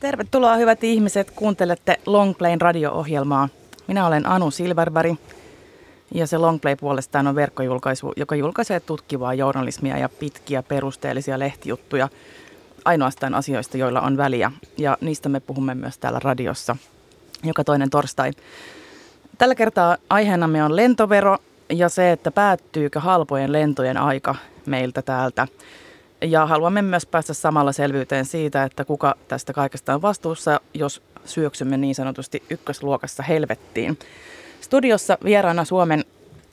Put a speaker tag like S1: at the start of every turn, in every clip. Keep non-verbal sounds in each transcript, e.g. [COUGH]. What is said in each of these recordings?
S1: Tervetuloa hyvät ihmiset, kuuntelette Longplayn radio-ohjelmaa. Minä olen Anu Silverberg ja se Longplay puolestaan on verkkojulkaisu, joka julkaisee tutkivaa journalismia ja pitkiä perusteellisia lehtijuttuja ainoastaan asioista, joilla on väliä. Ja niistä me puhumme myös täällä radiossa joka toinen torstai. Tällä kertaa aiheenamme on lentovero ja se, että päättyykö halpojen lentojen aika meiltä täältä. Ja haluamme myös päästä samalla selvyyteen siitä, että kuka tästä kaikesta on vastuussa, jos syöksymme niin sanotusti ykkösluokassa helvettiin. Studiossa vieraana Suomen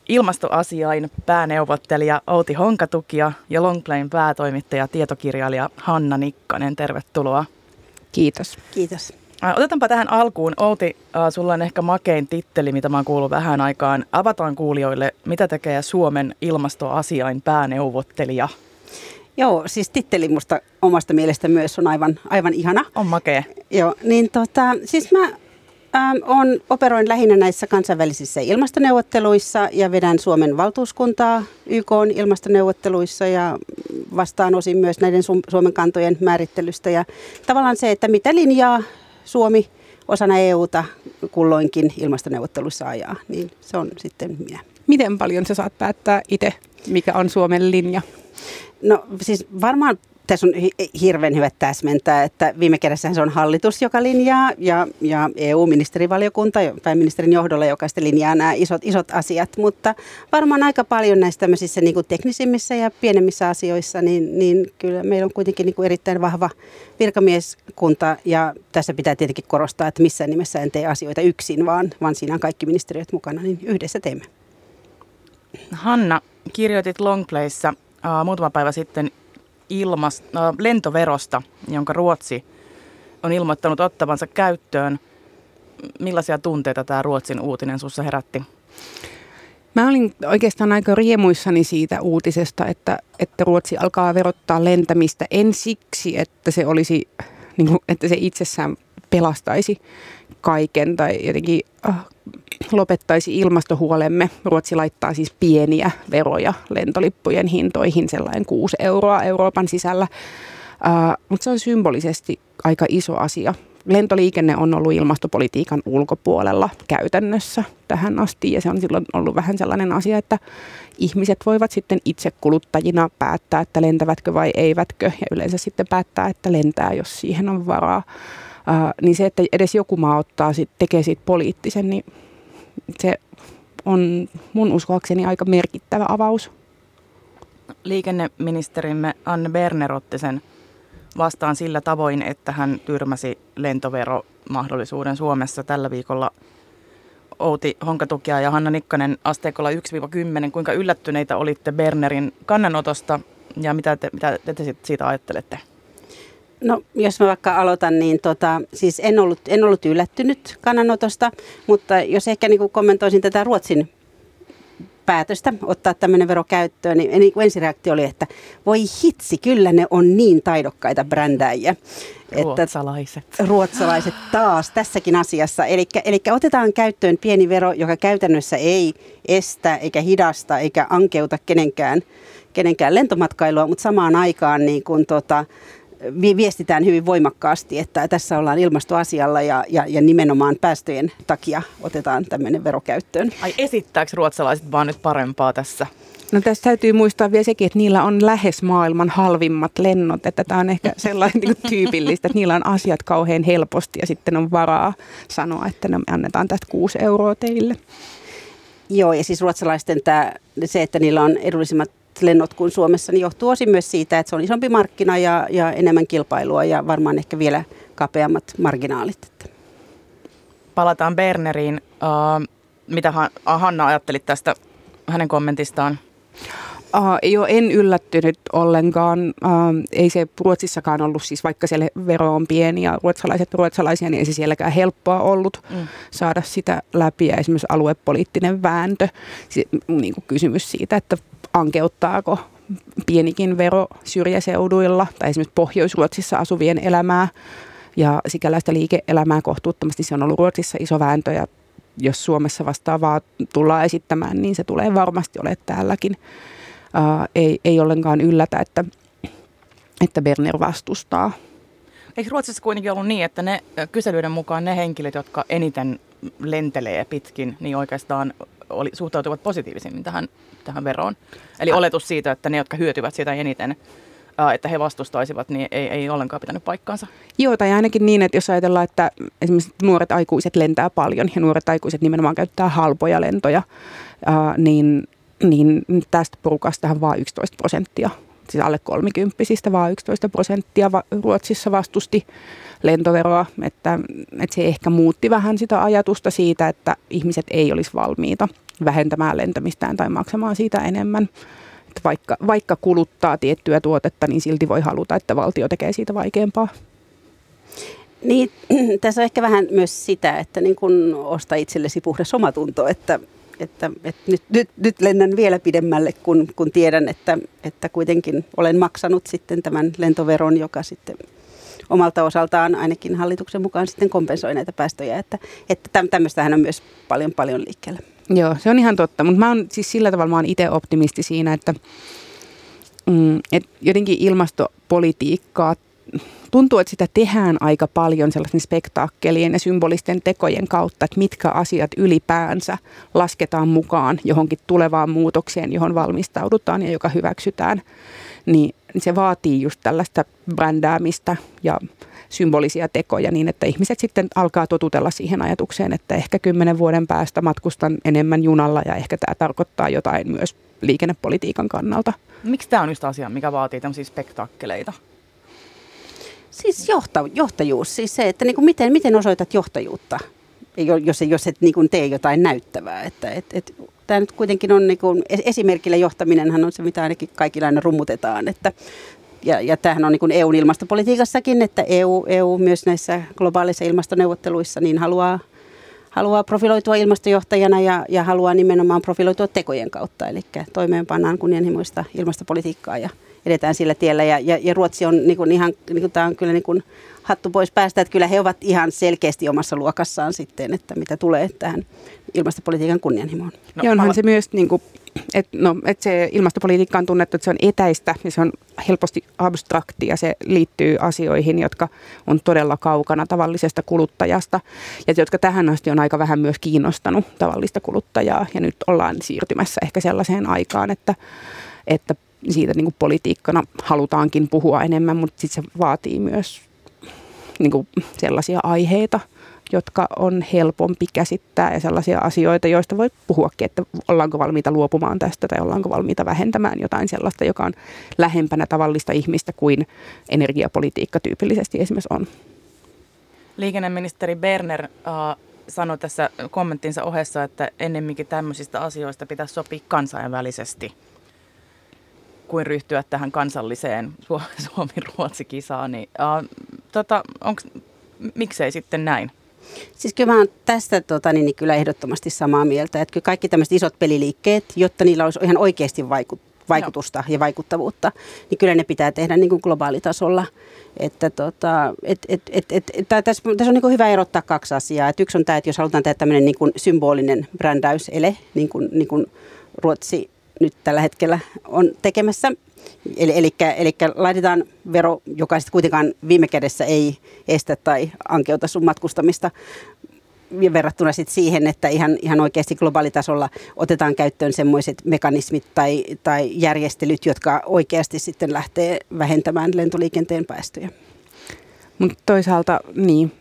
S1: ilmastoasiain pääneuvottelija Outi Honkatukia ja Longplayn päätoimittaja tietokirjailija Hanna Nikkanen. Tervetuloa.
S2: Kiitos.
S3: Kiitos.
S1: Otetaanpa tähän alkuun. Outi, sulla on ehkä makein titteli, mitä mä oon kuullut vähän aikaan. Avataan kuulijoille, mitä tekee Suomen ilmastoasiain pääneuvottelija –
S3: Joo, siis titteli musta omasta mielestä myös on aivan, aivan ihana.
S1: On makea.
S3: Joo, niin tota, siis mä ähm, on, operoin lähinnä näissä kansainvälisissä ilmastoneuvotteluissa ja vedän Suomen valtuuskuntaa YK ilmastoneuvotteluissa ja vastaan osin myös näiden Suomen kantojen määrittelystä. Ja tavallaan se, että mitä linjaa Suomi osana EUta kulloinkin ilmastoneuvotteluissa ajaa, niin se on sitten minä.
S2: Miten paljon sä saat päättää itse, mikä on Suomen linja?
S3: No siis varmaan tässä on hirveän hyvä täsmentää, että viime kädessä se on hallitus, joka linjaa ja, ja EU-ministerivaliokunta pääministerin johdolla, joka sitten linjaa nämä isot, isot asiat. Mutta varmaan aika paljon näissä tämmöisissä niin kuin teknisimmissä ja pienemmissä asioissa, niin, niin kyllä meillä on kuitenkin niin kuin erittäin vahva virkamieskunta ja tässä pitää tietenkin korostaa, että missään nimessä en tee asioita yksin, vaan, vaan siinä on kaikki ministeriöt mukana, niin yhdessä teemme.
S1: Hanna, kirjoitit Longplayssa uh, muutama päivä sitten ilmas, uh, lentoverosta, jonka Ruotsi on ilmoittanut ottavansa käyttöön. Millaisia tunteita tämä Ruotsin uutinen sinussa herätti?
S2: Mä olin oikeastaan aika riemuissani siitä uutisesta, että, että Ruotsi alkaa verottaa lentämistä en siksi, että se olisi, niin kuin, että se itsessään pelastaisi kaiken tai jotenkin äh, lopettaisi ilmastohuolemme. Ruotsi laittaa siis pieniä veroja lentolippujen hintoihin, sellainen 6 euroa Euroopan sisällä. Uh, mutta se on symbolisesti aika iso asia. Lentoliikenne on ollut ilmastopolitiikan ulkopuolella käytännössä tähän asti ja se on silloin ollut vähän sellainen asia, että ihmiset voivat sitten itse kuluttajina päättää, että lentävätkö vai eivätkö ja yleensä sitten päättää, että lentää, jos siihen on varaa. Uh, niin se, että edes joku maa ottaa, sit, tekee siitä poliittisen, niin se on mun uskoakseni aika merkittävä avaus.
S1: Liikenneministerimme Anne Berner otti sen vastaan sillä tavoin, että hän tyrmäsi lentoveromahdollisuuden Suomessa tällä viikolla. Outi Honkatukia ja Hanna Nikkanen asteikolla 1-10. Kuinka yllättyneitä olitte Bernerin kannanotosta ja mitä te, mitä te siitä ajattelette?
S3: No jos mä vaikka aloitan, niin tota, siis en ollut, en ollut yllättynyt kannanotosta, mutta jos ehkä niin kuin kommentoisin tätä Ruotsin päätöstä ottaa tämmöinen vero käyttöön, niin, niin ensireaktio oli, että voi hitsi, kyllä ne on niin taidokkaita brändäjiä.
S1: Ruotsalaiset.
S3: Että, ruotsalaiset taas tässäkin asiassa. Eli otetaan käyttöön pieni vero, joka käytännössä ei estä eikä hidasta eikä ankeuta kenenkään, kenenkään lentomatkailua, mutta samaan aikaan niin kun tota, viestitään hyvin voimakkaasti, että tässä ollaan ilmastoasialla ja, ja, ja nimenomaan päästöjen takia otetaan tämmöinen vero käyttöön.
S1: Ai esittääkö ruotsalaiset vaan nyt parempaa tässä?
S2: No tässä täytyy muistaa vielä sekin, että niillä on lähes maailman halvimmat lennot, että tämä on ehkä sellainen [LAUGHS] niin tyypillistä, että niillä on asiat kauhean helposti ja sitten on varaa sanoa, että me annetaan tästä 6 euroa teille.
S3: Joo, ja siis ruotsalaisten tämä, se, että niillä on edullisimmat lennot kuin Suomessa, niin johtuu osin myös siitä, että se on isompi markkina ja, ja enemmän kilpailua ja varmaan ehkä vielä kapeammat marginaalit.
S1: Palataan Berneriin. Mitä Hanna ajattelit tästä hänen kommentistaan?
S2: Uh, joo, en yllättynyt ollenkaan. Uh, ei se Ruotsissakaan ollut, siis vaikka siellä vero on pieni ja ruotsalaiset ruotsalaisia, niin ei se sielläkään helppoa ollut mm. saada sitä läpi. Ja esimerkiksi aluepoliittinen vääntö, siis, niin kuin kysymys siitä, että ankeuttaako pienikin vero syrjäseuduilla tai esimerkiksi Pohjois-Ruotsissa asuvien elämää ja sikäläistä liike-elämää kohtuuttomasti. Se on ollut Ruotsissa iso vääntö ja jos Suomessa vastaavaa tullaan esittämään, niin se tulee varmasti olemaan täälläkin. Uh, ei, ei ollenkaan yllätä, että, että Berner vastustaa.
S1: Eikö Ruotsissa kuitenkin ollut niin, että ne kyselyiden mukaan ne henkilöt, jotka eniten lentelee pitkin, niin oikeastaan oli, suhtautuvat positiivisemmin tähän, tähän veroon. Eli oletus siitä, että ne, jotka hyötyvät sitä eniten, että he vastustaisivat, niin ei, ei ollenkaan pitänyt paikkaansa.
S2: Joo, tai ainakin niin, että jos ajatellaan, että esimerkiksi nuoret aikuiset lentää paljon ja nuoret aikuiset nimenomaan käyttää halpoja lentoja, niin, niin tästä porukastahan vaan 11 prosenttia siis alle kolmikymppisistä vaan 11 prosenttia Ruotsissa vastusti lentoveroa, että, että se ehkä muutti vähän sitä ajatusta siitä, että ihmiset ei olisi valmiita vähentämään lentämistään tai maksamaan siitä enemmän. Että vaikka, vaikka kuluttaa tiettyä tuotetta, niin silti voi haluta, että valtio tekee siitä vaikeampaa.
S3: Niin, [CLEARS THROAT] tässä on ehkä vähän myös sitä, että niin kun osta itsellesi puhdas omatunto, että, että, että nyt, nyt, nyt lennän vielä pidemmälle, kun, kun tiedän, että, että kuitenkin olen maksanut sitten tämän lentoveron, joka sitten omalta osaltaan ainakin hallituksen mukaan sitten kompensoi näitä päästöjä. Että, että tämmöistähän on myös paljon paljon liikkeellä.
S2: Joo, se on ihan totta, mutta mä oon siis sillä tavalla mä oon itse optimisti siinä, että, mm, että jotenkin ilmastopolitiikkaa tuntuu, että sitä tehdään aika paljon sellaisen spektaakkelien ja symbolisten tekojen kautta, että mitkä asiat ylipäänsä lasketaan mukaan johonkin tulevaan muutokseen, johon valmistaudutaan ja joka hyväksytään. Niin se vaatii just tällaista brändäämistä ja symbolisia tekoja niin, että ihmiset sitten alkaa totutella siihen ajatukseen, että ehkä kymmenen vuoden päästä matkustan enemmän junalla ja ehkä tämä tarkoittaa jotain myös liikennepolitiikan kannalta.
S1: Miksi tämä on just asia, mikä vaatii tämmöisiä spektaakkeleita?
S3: Siis johta, johtajuus, siis se, että niin kuin miten, miten osoitat johtajuutta, jos, jos et niin kuin tee jotain näyttävää. Että, et, et, tämä nyt kuitenkin on, niin kuin, esimerkillä johtaminenhan on se, mitä ainakin kaikilla aina rummutetaan. Että, ja, ja tämähän on niin kuin EUn ilmastopolitiikassakin, että EU, EU myös näissä globaalissa ilmastoneuvotteluissa niin haluaa, haluaa profiloitua ilmastojohtajana ja, ja haluaa nimenomaan profiloitua tekojen kautta. Eli toimeenpannaan kunnianhimoista ilmastopolitiikkaa ja edetään sillä tiellä. Ja, ja, ja Ruotsi on niin kuin ihan, niin kuin, tämä on kyllä niin kuin hattu pois päästä, että kyllä he ovat ihan selkeästi omassa luokassaan sitten, että mitä tulee tähän ilmastopolitiikan kunnianhimoon.
S2: No, ja onhan se myös, niin kuin, että no, et se ilmastopolitiikka on tunnettu, että se on etäistä ja se on helposti abstrakti ja se liittyy asioihin, jotka on todella kaukana tavallisesta kuluttajasta ja jotka tähän asti on aika vähän myös kiinnostanut tavallista kuluttajaa ja nyt ollaan siirtymässä ehkä sellaiseen aikaan, että, että siitä niin kuin politiikkana halutaankin puhua enemmän, mutta sitten se vaatii myös niin kuin sellaisia aiheita, jotka on helpompi käsittää ja sellaisia asioita, joista voi puhuakin, että ollaanko valmiita luopumaan tästä tai ollaanko valmiita vähentämään jotain sellaista, joka on lähempänä tavallista ihmistä kuin energiapolitiikka tyypillisesti esimerkiksi on.
S1: Liikenneministeri Berner uh, sanoi tässä kommenttinsa ohessa, että ennemminkin tämmöisistä asioista pitäisi sopia kansainvälisesti – kuin ryhtyä tähän kansalliseen Suomi-Ruotsi-kisaan. Niin, uh, tota, onks, miksei sitten näin?
S3: Siis kyllä mä tästä tota, niin, niin kyllä ehdottomasti samaa mieltä, että kyllä kaikki tämmöiset isot peliliikkeet, jotta niillä olisi ihan oikeasti vaikut, vaikutusta ja vaikuttavuutta, niin kyllä ne pitää tehdä niin kuin globaalitasolla. Että tota, et, et, et, et, et, tässä, tässä on niin kuin hyvä erottaa kaksi asiaa. Et yksi on tämä, että jos halutaan tehdä tämmöinen niin kuin symbolinen brändäysele, niin kuin, niin kuin Ruotsi nyt tällä hetkellä on tekemässä. Eli, eli, eli laitetaan vero, joka sitten kuitenkaan viime kädessä ei estä tai ankeuta sun matkustamista verrattuna sit siihen, että ihan, ihan oikeasti globaalitasolla otetaan käyttöön semmoiset mekanismit tai, tai järjestelyt, jotka oikeasti sitten lähtee vähentämään lentoliikenteen päästöjä.
S2: Mutta toisaalta niin,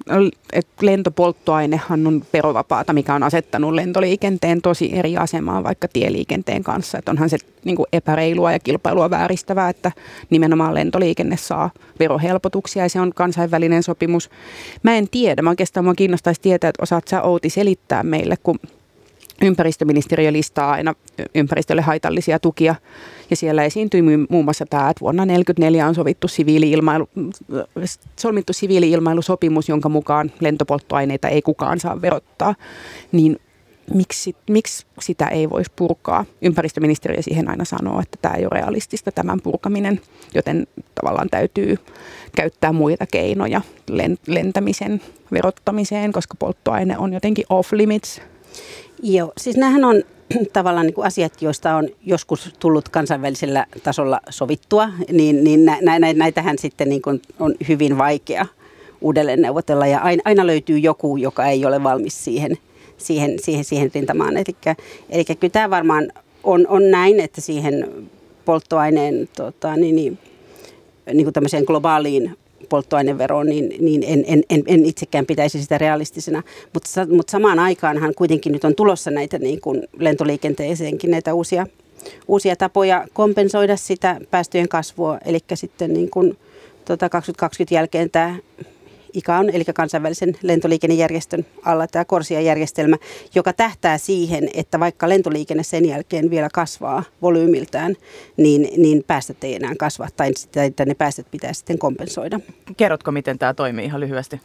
S2: lentopolttoainehan on verovapaata, mikä on asettanut lentoliikenteen tosi eri asemaan vaikka tieliikenteen kanssa. Et onhan se niin kuin epäreilua ja kilpailua vääristävää, että nimenomaan lentoliikenne saa verohelpotuksia ja se on kansainvälinen sopimus. Mä en tiedä, mä oikeastaan mua kiinnostaisi tietää, että osaat sä Outi selittää meille, kun ympäristöministeriö listaa aina ympäristölle haitallisia tukia. Ja siellä esiintyi muun muassa tämä, että vuonna 1944 on sovittu siviili-ilmailu, solmittu siviili-ilmailusopimus, jonka mukaan lentopolttoaineita ei kukaan saa verottaa. Niin miksi, miksi sitä ei voisi purkaa? Ympäristöministeriö siihen aina sanoo, että tämä ei ole realistista tämän purkaminen, joten tavallaan täytyy käyttää muita keinoja lentämisen verottamiseen, koska polttoaine on jotenkin off limits
S3: Joo, siis nämähän on [CLEARS THROAT] tavallaan niin kuin asiat, joista on joskus tullut kansainvälisellä tasolla sovittua, niin, niin nä, nä, näitähän sitten niin kuin on hyvin vaikea uudelleen neuvotella ja aina, aina löytyy joku, joka ei ole valmis siihen, siihen, siihen, siihen rintamaan. Eli, eli kyllä tämä varmaan on, on näin, että siihen polttoaineen tota, niin, niin, niin kuin tämmöiseen globaaliin polttoaineveroon, niin, niin en, en, en, en itsekään pitäisi sitä realistisena. Mutta, mutta samaan aikaanhan kuitenkin nyt on tulossa näitä niin kuin lentoliikenteeseenkin näitä uusia, uusia tapoja kompensoida sitä päästöjen kasvua. Eli sitten niin kuin, tota 2020 jälkeen tämä on eli kansainvälisen lentoliikennejärjestön alla tämä Korsia-järjestelmä, joka tähtää siihen, että vaikka lentoliikenne sen jälkeen vielä kasvaa volyymiltään, niin, niin päästöt ei enää kasva, tai että ne päästöt pitää sitten kompensoida.
S1: Kerrotko, miten tämä toimii ihan lyhyesti?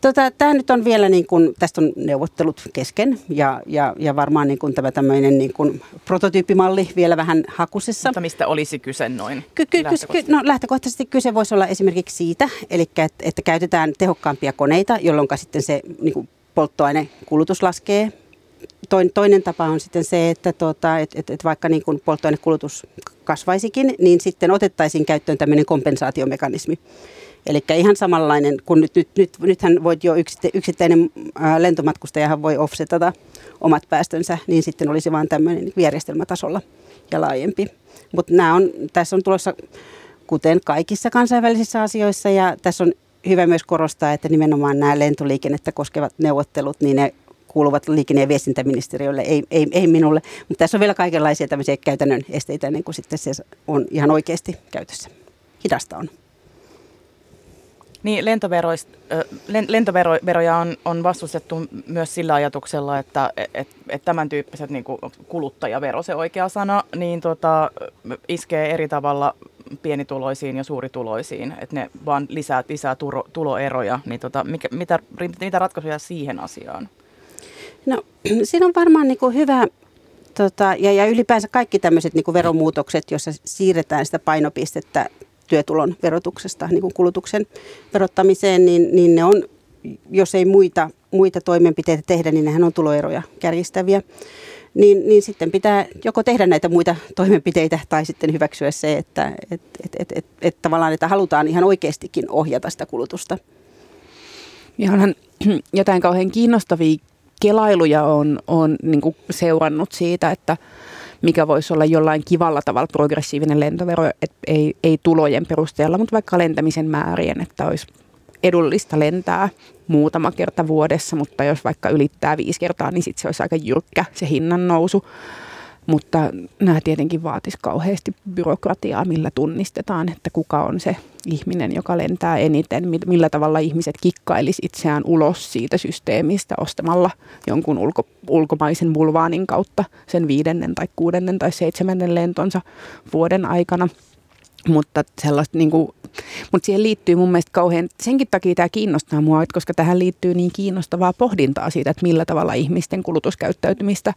S3: Tota, tämä nyt on vielä, niin kuin, tästä on neuvottelut kesken, ja, ja, ja varmaan niin kuin tämä tämmöinen niin kuin prototyyppimalli vielä vähän hakusessa.
S1: Mutta mistä olisi kyse noin
S3: ky- ky- lähtökohtaisesti? No, lähtökohtaisesti kyse voisi olla esimerkiksi siitä, eli että, että käytetään teho tehokkaampia koneita, jolloin sitten se niin kuin polttoainekulutus laskee. Toinen tapa on sitten se, että tuota, et, et, et vaikka niin kuin polttoainekulutus kasvaisikin, niin sitten otettaisiin käyttöön tämmöinen kompensaatiomekanismi. Eli ihan samanlainen, kun nyt, nyt, nyt, nythän voit jo yksittäinen lentomatkustajahan voi offsetata omat päästönsä, niin sitten olisi vain tämmöinen järjestelmätasolla ja laajempi. Mutta tässä on tulossa, kuten kaikissa kansainvälisissä asioissa, ja tässä on hyvä myös korostaa, että nimenomaan nämä lentoliikennettä koskevat neuvottelut, niin ne kuuluvat liikenne- ja viestintäministeriölle, ei, ei, ei minulle. Mutta tässä on vielä kaikenlaisia tämmöisiä käytännön esteitä ennen kuin sitten se on ihan oikeasti käytössä. Hidasta on.
S1: Niin, lentoveroja on, on vastustettu myös sillä ajatuksella, että et, et tämän tyyppiset niin kuluttajavero, se oikea sana, niin tota, iskee eri tavalla pienituloisiin ja suurituloisiin, että ne vaan lisää, lisää turo, tuloeroja, niin tota, mikä, mitä, mitä ratkaisuja siihen asiaan?
S3: No [CLEARS THROAT] siinä on varmaan niin kuin hyvä, tota, ja, ja ylipäänsä kaikki tämmöiset niin veromuutokset, joissa siirretään sitä painopistettä työtulon verotuksesta niin kuin kulutuksen verottamiseen, niin, niin ne on, jos ei muita, muita toimenpiteitä tehdä, niin nehän on tuloeroja kärjistäviä niin, niin sitten pitää joko tehdä näitä muita toimenpiteitä tai sitten hyväksyä se, että et, et, et, et, et tavallaan että halutaan ihan oikeastikin ohjata sitä kulutusta.
S2: Ja [CLEARS THROAT] jotain kauhean kiinnostavia kelailuja on, on niin seurannut siitä, että mikä voisi olla jollain kivalla tavalla progressiivinen lentovero, että ei, ei tulojen perusteella, mutta vaikka lentämisen määrien, että olisi edullista lentää muutama kerta vuodessa, mutta jos vaikka ylittää viisi kertaa, niin sitten se olisi aika jyrkkä se hinnan nousu. Mutta nämä tietenkin vaatisi kauheasti byrokratiaa, millä tunnistetaan, että kuka on se ihminen, joka lentää eniten, millä tavalla ihmiset kikkailisi itseään ulos siitä systeemistä ostamalla jonkun ulko, ulkomaisen bulvaanin kautta sen viidennen tai kuudennen tai seitsemännen lentonsa vuoden aikana – mutta sellaista niin kuin, mutta siihen liittyy mun mielestä kauhean, senkin takia tämä kiinnostaa mua, että koska tähän liittyy niin kiinnostavaa pohdintaa siitä, että millä tavalla ihmisten kulutuskäyttäytymistä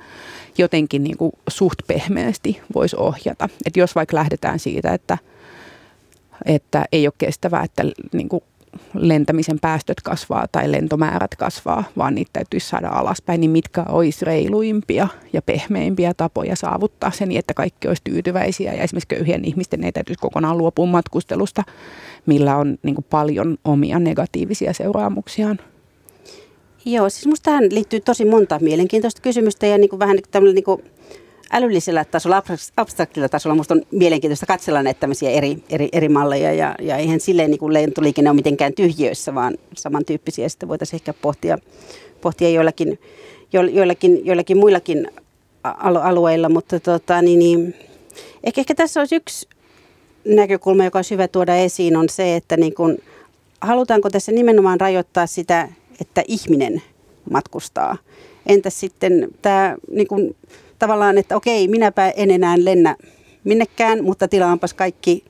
S2: jotenkin niin kuin suht pehmeästi voisi ohjata. Että jos vaikka lähdetään siitä, että, että ei ole kestävää, että niin kuin lentämisen päästöt kasvaa tai lentomäärät kasvaa, vaan niitä täytyisi saada alaspäin, niin mitkä olisi reiluimpia ja pehmeimpiä tapoja saavuttaa sen niin, että kaikki olisi tyytyväisiä ja esimerkiksi köyhien ihmisten ei täytyisi kokonaan luopua matkustelusta, millä on niin kuin paljon omia negatiivisia seuraamuksiaan.
S3: Joo, siis minusta tähän liittyy tosi monta mielenkiintoista kysymystä ja niin kuin vähän tämmöinen niin kuin älyllisellä tasolla, abstraktilla tasolla minusta on mielenkiintoista katsella näitä tämmöisiä eri, eri, eri malleja ja, ja eihän silleen niin kuin lentoliikenne ole mitenkään tyhjiössä, vaan samantyyppisiä sitten voitaisiin ehkä pohtia, pohtia joillakin, joillakin, joillakin muillakin alueilla, mutta tota, niin, niin, ehkä, ehkä tässä olisi yksi näkökulma, joka olisi hyvä tuoda esiin, on se, että niin kuin, halutaanko tässä nimenomaan rajoittaa sitä, että ihminen matkustaa. Entäs sitten tämä niin kuin, tavallaan, että okei, minäpä en enää lennä minnekään, mutta tilaanpas kaikki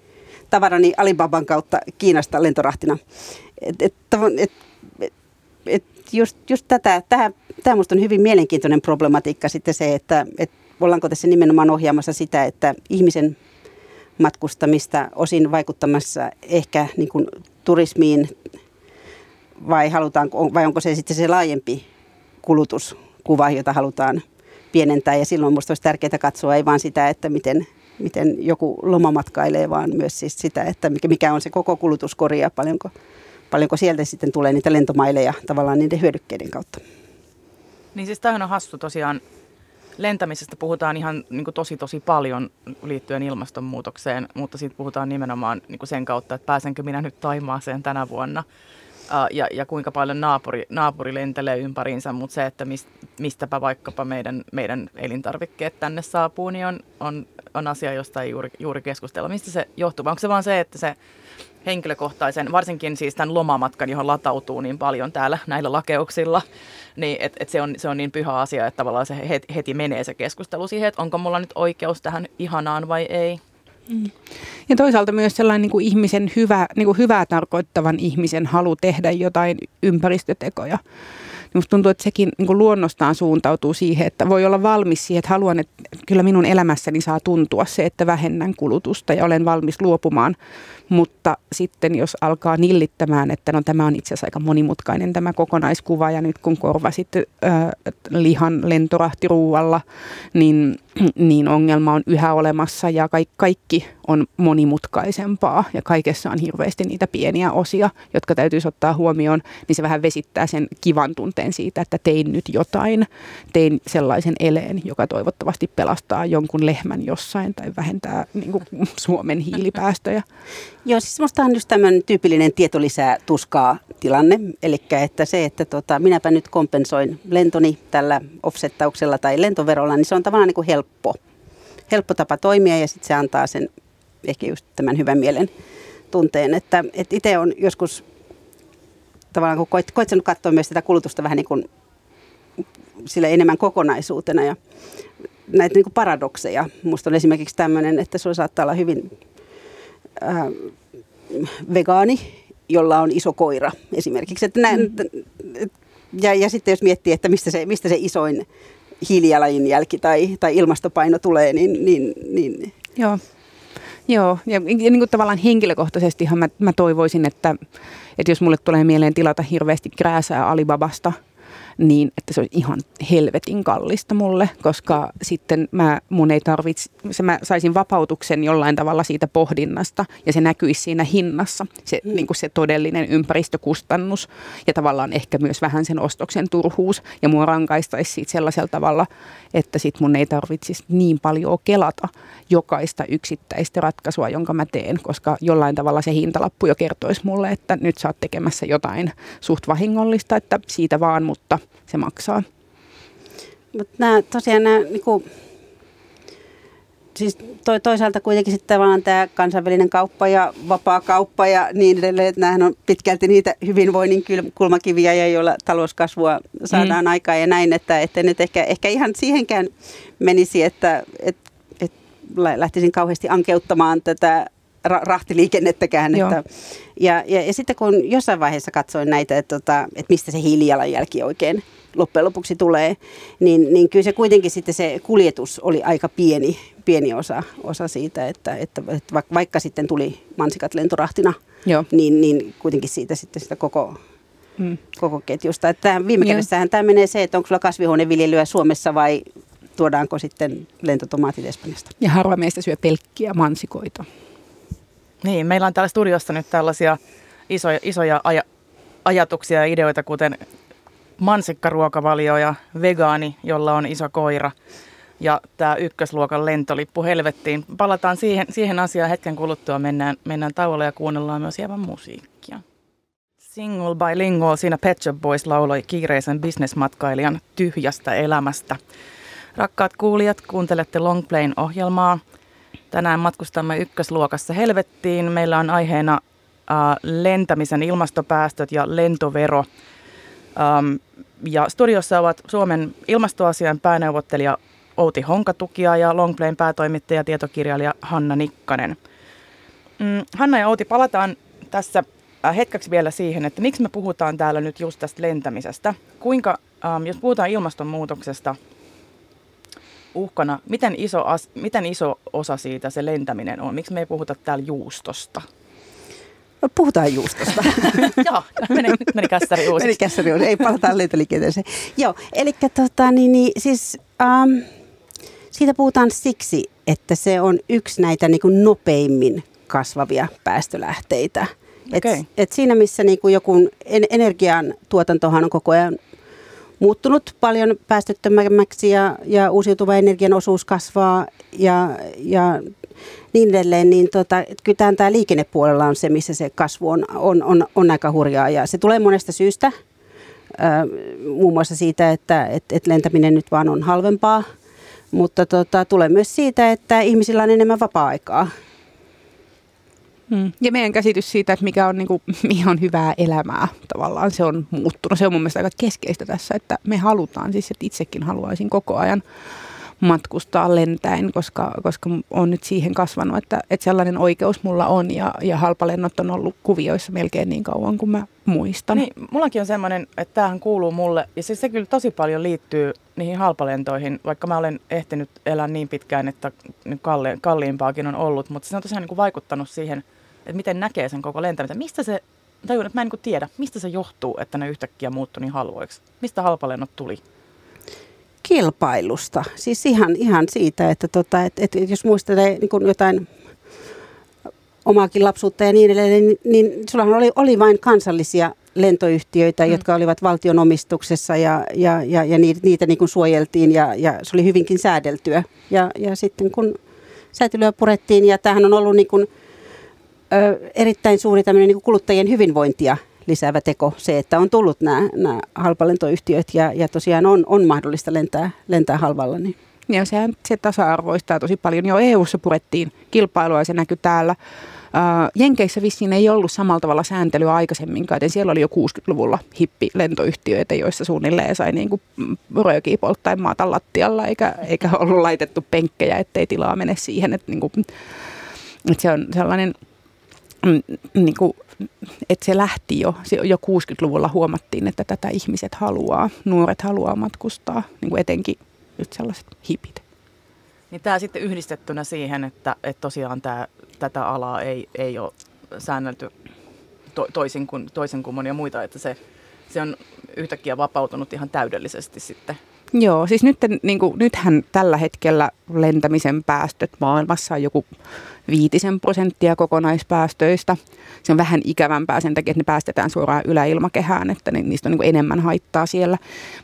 S3: tavarani Alibaban kautta Kiinasta lentorahtina. Et, et, et, et, et just, just tätä, tähän, tämä minusta on hyvin mielenkiintoinen problematiikka sitten se, että et ollaanko tässä nimenomaan ohjaamassa sitä, että ihmisen matkustamista osin vaikuttamassa ehkä niin kuin turismiin vai, halutaanko, vai onko se sitten se laajempi kulutuskuva, jota halutaan pienentää ja silloin minusta olisi tärkeää katsoa ei vain sitä, että miten, miten joku loma matkailee, vaan myös siis sitä, että mikä on se koko kulutuskori ja paljonko, paljonko sieltä sitten tulee niitä lentomaileja tavallaan niiden hyödykkeiden kautta.
S1: Niin siis tämähän on hassu tosiaan. Lentämisestä puhutaan ihan niin kuin tosi tosi paljon liittyen ilmastonmuutokseen, mutta siitä puhutaan nimenomaan niin kuin sen kautta, että pääsenkö minä nyt Taimaaseen tänä vuonna ja, ja kuinka paljon naapuri, naapuri lentelee ympäriinsä, mutta se, että mist, mistäpä vaikkapa meidän, meidän elintarvikkeet tänne saapuu, niin on, on, on asia, josta ei juuri, juuri keskustella. Mistä se johtuu? Onko se vaan se, että se henkilökohtaisen, varsinkin siis tämän lomamatkan, johon latautuu niin paljon täällä näillä lakeuksilla, niin että et se, on, se on niin pyhä asia, että tavallaan se heti, heti menee se keskustelu siihen, että onko mulla nyt oikeus tähän ihanaan vai ei.
S2: Mm. Ja toisaalta myös sellainen niin kuin ihmisen hyvä, niin kuin hyvää tarkoittavan ihmisen halu tehdä jotain ympäristötekoja. Minusta tuntuu, että sekin niin luonnostaan suuntautuu siihen, että voi olla valmis siihen, että haluan, että kyllä minun elämässäni saa tuntua se, että vähennän kulutusta ja olen valmis luopumaan. Mutta sitten jos alkaa nillittämään, että no tämä on itse asiassa aika monimutkainen tämä kokonaiskuva ja nyt kun korvasit äh, lihan lentorahtiruualla, niin, niin ongelma on yhä olemassa ja kaikki, kaikki on monimutkaisempaa ja kaikessa on hirveästi niitä pieniä osia, jotka täytyisi ottaa huomioon, niin se vähän vesittää sen kivan tunteen siitä, että tein nyt jotain, tein sellaisen eleen, joka toivottavasti pelastaa jonkun lehmän jossain tai vähentää niin kuin, Suomen hiilipäästöjä. [LAUGHS]
S3: Joo, siis minusta on just tämmöinen tyypillinen tieto lisää tuskaa tilanne. Eli että se, että tota, minäpä nyt kompensoin lentoni tällä offsettauksella tai lentoverolla, niin se on tavallaan niin kuin helppo, helppo tapa toimia ja sitten se antaa sen ehkä just tämän hyvän mielen tunteen. Että, että itse on joskus tavallaan, kun koit, koittanut katsoa myös tätä kulutusta vähän niin kuin sillä enemmän kokonaisuutena ja näitä niin kuin paradokseja. Minusta on esimerkiksi tämmöinen, että sulla saattaa olla hyvin äh, vegaani, jolla on iso koira esimerkiksi. Että näin, mm. ja, ja sitten jos miettii, että mistä se, mistä se isoin hiilijalanjälki tai, tai ilmastopaino tulee, niin... niin, niin
S2: Joo. Joo, ja, niin kuin tavallaan henkilökohtaisestihan mä, mä toivoisin, että, että jos mulle tulee mieleen tilata hirveästi krääsää Alibabasta – niin että se olisi ihan helvetin kallista mulle, koska sitten mä, mun ei tarvitse, se mä saisin vapautuksen jollain tavalla siitä pohdinnasta ja se näkyisi siinä hinnassa, se, mm. niin kuin se todellinen ympäristökustannus ja tavallaan ehkä myös vähän sen ostoksen turhuus ja mua rankaistaisi siitä sellaisella tavalla, että sit mun ei tarvitsisi niin paljon kelata jokaista yksittäistä ratkaisua, jonka mä teen, koska jollain tavalla se hintalappu jo kertoisi mulle, että nyt sä oot tekemässä jotain suht vahingollista, että siitä vaan, mutta se maksaa.
S3: Mutta nämä tosiaan nämä niinku, siis to, toisaalta kuitenkin sitten tavallaan tämä kansainvälinen kauppa ja vapaa kauppa ja niin edelleen, että nämähän on pitkälti niitä hyvinvoinnin kulmakiviä ja joilla talouskasvua saadaan mm. aikaan ja näin, että, että nyt ehkä, ehkä ihan siihenkään menisi, että, että, että lähtisin kauheasti ankeuttamaan tätä ra- rahtiliikennettäkään. Että, ja, ja, ja sitten kun jossain vaiheessa katsoin näitä, että, tota, että mistä se hiilijalanjälki oikein loppujen lopuksi tulee, niin, niin kyllä se kuitenkin sitten se kuljetus oli aika pieni, pieni osa, osa siitä, että, että, että vaikka, vaikka sitten tuli mansikat lentorahtina, Joo. Niin, niin kuitenkin siitä sitten sitä koko, mm. koko ketjusta. Että viime kädessähän tämä menee se, että onko sulla kasvihuoneviljelyä Suomessa vai tuodaanko sitten lentotomaatit Espanjasta.
S2: Ja harva meistä syö pelkkiä mansikoita.
S1: Niin, meillä on täällä studiossa nyt tällaisia isoja, isoja aj- ajatuksia ja ideoita, kuten mansikkaruokavalio ja vegaani, jolla on iso koira. Ja tämä ykkösluokan lentolippu helvettiin. Palataan siihen, siihen asiaan hetken kuluttua. Mennään, mennään tauolle ja kuunnellaan myös hieman musiikkia. Single by Lingual, siinä Pet Shop Boys lauloi kiireisen bisnesmatkailijan tyhjästä elämästä. Rakkaat kuulijat, kuuntelette Longplayn ohjelmaa – Tänään matkustamme ykkösluokassa helvettiin. Meillä on aiheena äh, lentämisen ilmastopäästöt ja lentovero. Ähm, ja studiossa ovat Suomen ilmastoasian pääneuvottelija Outi Honkatukia ja Longplayn päätoimittaja ja tietokirjailija Hanna Nikkanen. Mm, Hanna ja Outi, palataan tässä äh, hetkeksi vielä siihen, että miksi me puhutaan täällä nyt just tästä lentämisestä. Kuinka, ähm, jos puhutaan ilmastonmuutoksesta, uhkana, miten iso, as, miten iso osa siitä se lentäminen on? Miksi me ei puhuta täällä juustosta?
S3: No, puhutaan juustosta. [LAUGHS]
S1: Joo, meni, meni kässäri uusi.
S3: Meni kässäri uusi, ei palataan lentoliikenteeseen. Joo, eli tota, niin, niin, siis, um, siitä puhutaan siksi, että se on yksi näitä niin kuin nopeimmin kasvavia päästölähteitä Et,
S1: Okei.
S3: et siinä missä niin kuin joku en- energian tuotantohan on koko ajan muuttunut paljon päästöttömämmäksi ja, ja uusiutuva energian osuus kasvaa ja, ja niin edelleen, niin tota, kyllä tämä, liikennepuolella on se, missä se kasvu on, on, on, on aika hurjaa ja se tulee monesta syystä. Ää, muun muassa siitä, että et, et lentäminen nyt vaan on halvempaa, mutta tota, tulee myös siitä, että ihmisillä on enemmän vapaa-aikaa.
S2: Mm. Ja meidän käsitys siitä, että mikä on, [LAUGHS] niin kuin, mikä on hyvää elämää tavallaan, se on muuttunut. Se on mun mielestä aika keskeistä tässä, että me halutaan, siis että itsekin haluaisin koko ajan matkustaa lentäen, koska, koska on nyt siihen kasvanut, että, että sellainen oikeus mulla on ja, ja halpalennot on ollut kuvioissa melkein niin kauan kuin mä muistan.
S1: Niin, mullakin on semmoinen, että tämähän kuuluu mulle, ja siis se kyllä tosi paljon liittyy niihin halpalentoihin, vaikka mä olen ehtinyt elää niin pitkään, että nyt kalli, kalliimpaakin on ollut, mutta se on tosiaan niin kuin vaikuttanut siihen, että miten näkee sen koko lentämisen. Mistä se, tajun, että mä en niin tiedä, mistä se johtuu, että ne yhtäkkiä muuttui niin halvoiksi? Mistä halpalennot tuli?
S3: kilpailusta. Siis ihan, ihan siitä, että tota, et, et, jos muistelee niin jotain omaakin lapsuutta ja niin edelleen, niin, niin sullahan oli, oli vain kansallisia lentoyhtiöitä, mm. jotka olivat valtion omistuksessa ja, ja, ja, ja niitä, niitä niin kuin suojeltiin ja, ja se oli hyvinkin säädeltyä. Ja, ja sitten kun säätelyä purettiin ja tämähän on ollut niin kuin, ö, erittäin suuri tämmöinen niin kuluttajien hyvinvointia lisäävä teko se, että on tullut nämä, nämä halpalentoyhtiöt ja, ja tosiaan on, on mahdollista lentää, lentää halvalla. Niin.
S2: Ja sehän se tasa-arvoistaa tosi paljon. Jo EU-ssa purettiin kilpailua ja se näkyy täällä. Uh, Jenkeissä vissiin ei ollut samalla tavalla sääntelyä aikaisemminkaan, joten siellä oli jo 60-luvulla hippilentoyhtiöitä, joissa suunnilleen sai niin kuin röökiä polttaen maata lattialla, eikä, eikä ollut laitettu penkkejä, ettei tilaa mene siihen. Että, niin kuin, että se on sellainen, niin kuin, että se lähti jo, jo 60-luvulla huomattiin, että tätä ihmiset haluaa, nuoret haluaa matkustaa, niin kuin etenkin just sellaiset hipit.
S1: Niin tämä sitten yhdistettynä siihen, että, että tosiaan tämä, tätä alaa ei, ei ole säännelty to, toisin, kuin, toisin kuin monia muita, että se, se on yhtäkkiä vapautunut ihan täydellisesti sitten.
S2: Joo, siis nyt, niin kuin, nythän tällä hetkellä lentämisen päästöt maailmassa on joku viitisen prosenttia kokonaispäästöistä. Se on vähän ikävämpää sen takia, että ne päästetään suoraan yläilmakehään, että niistä on niin kuin enemmän haittaa siellä.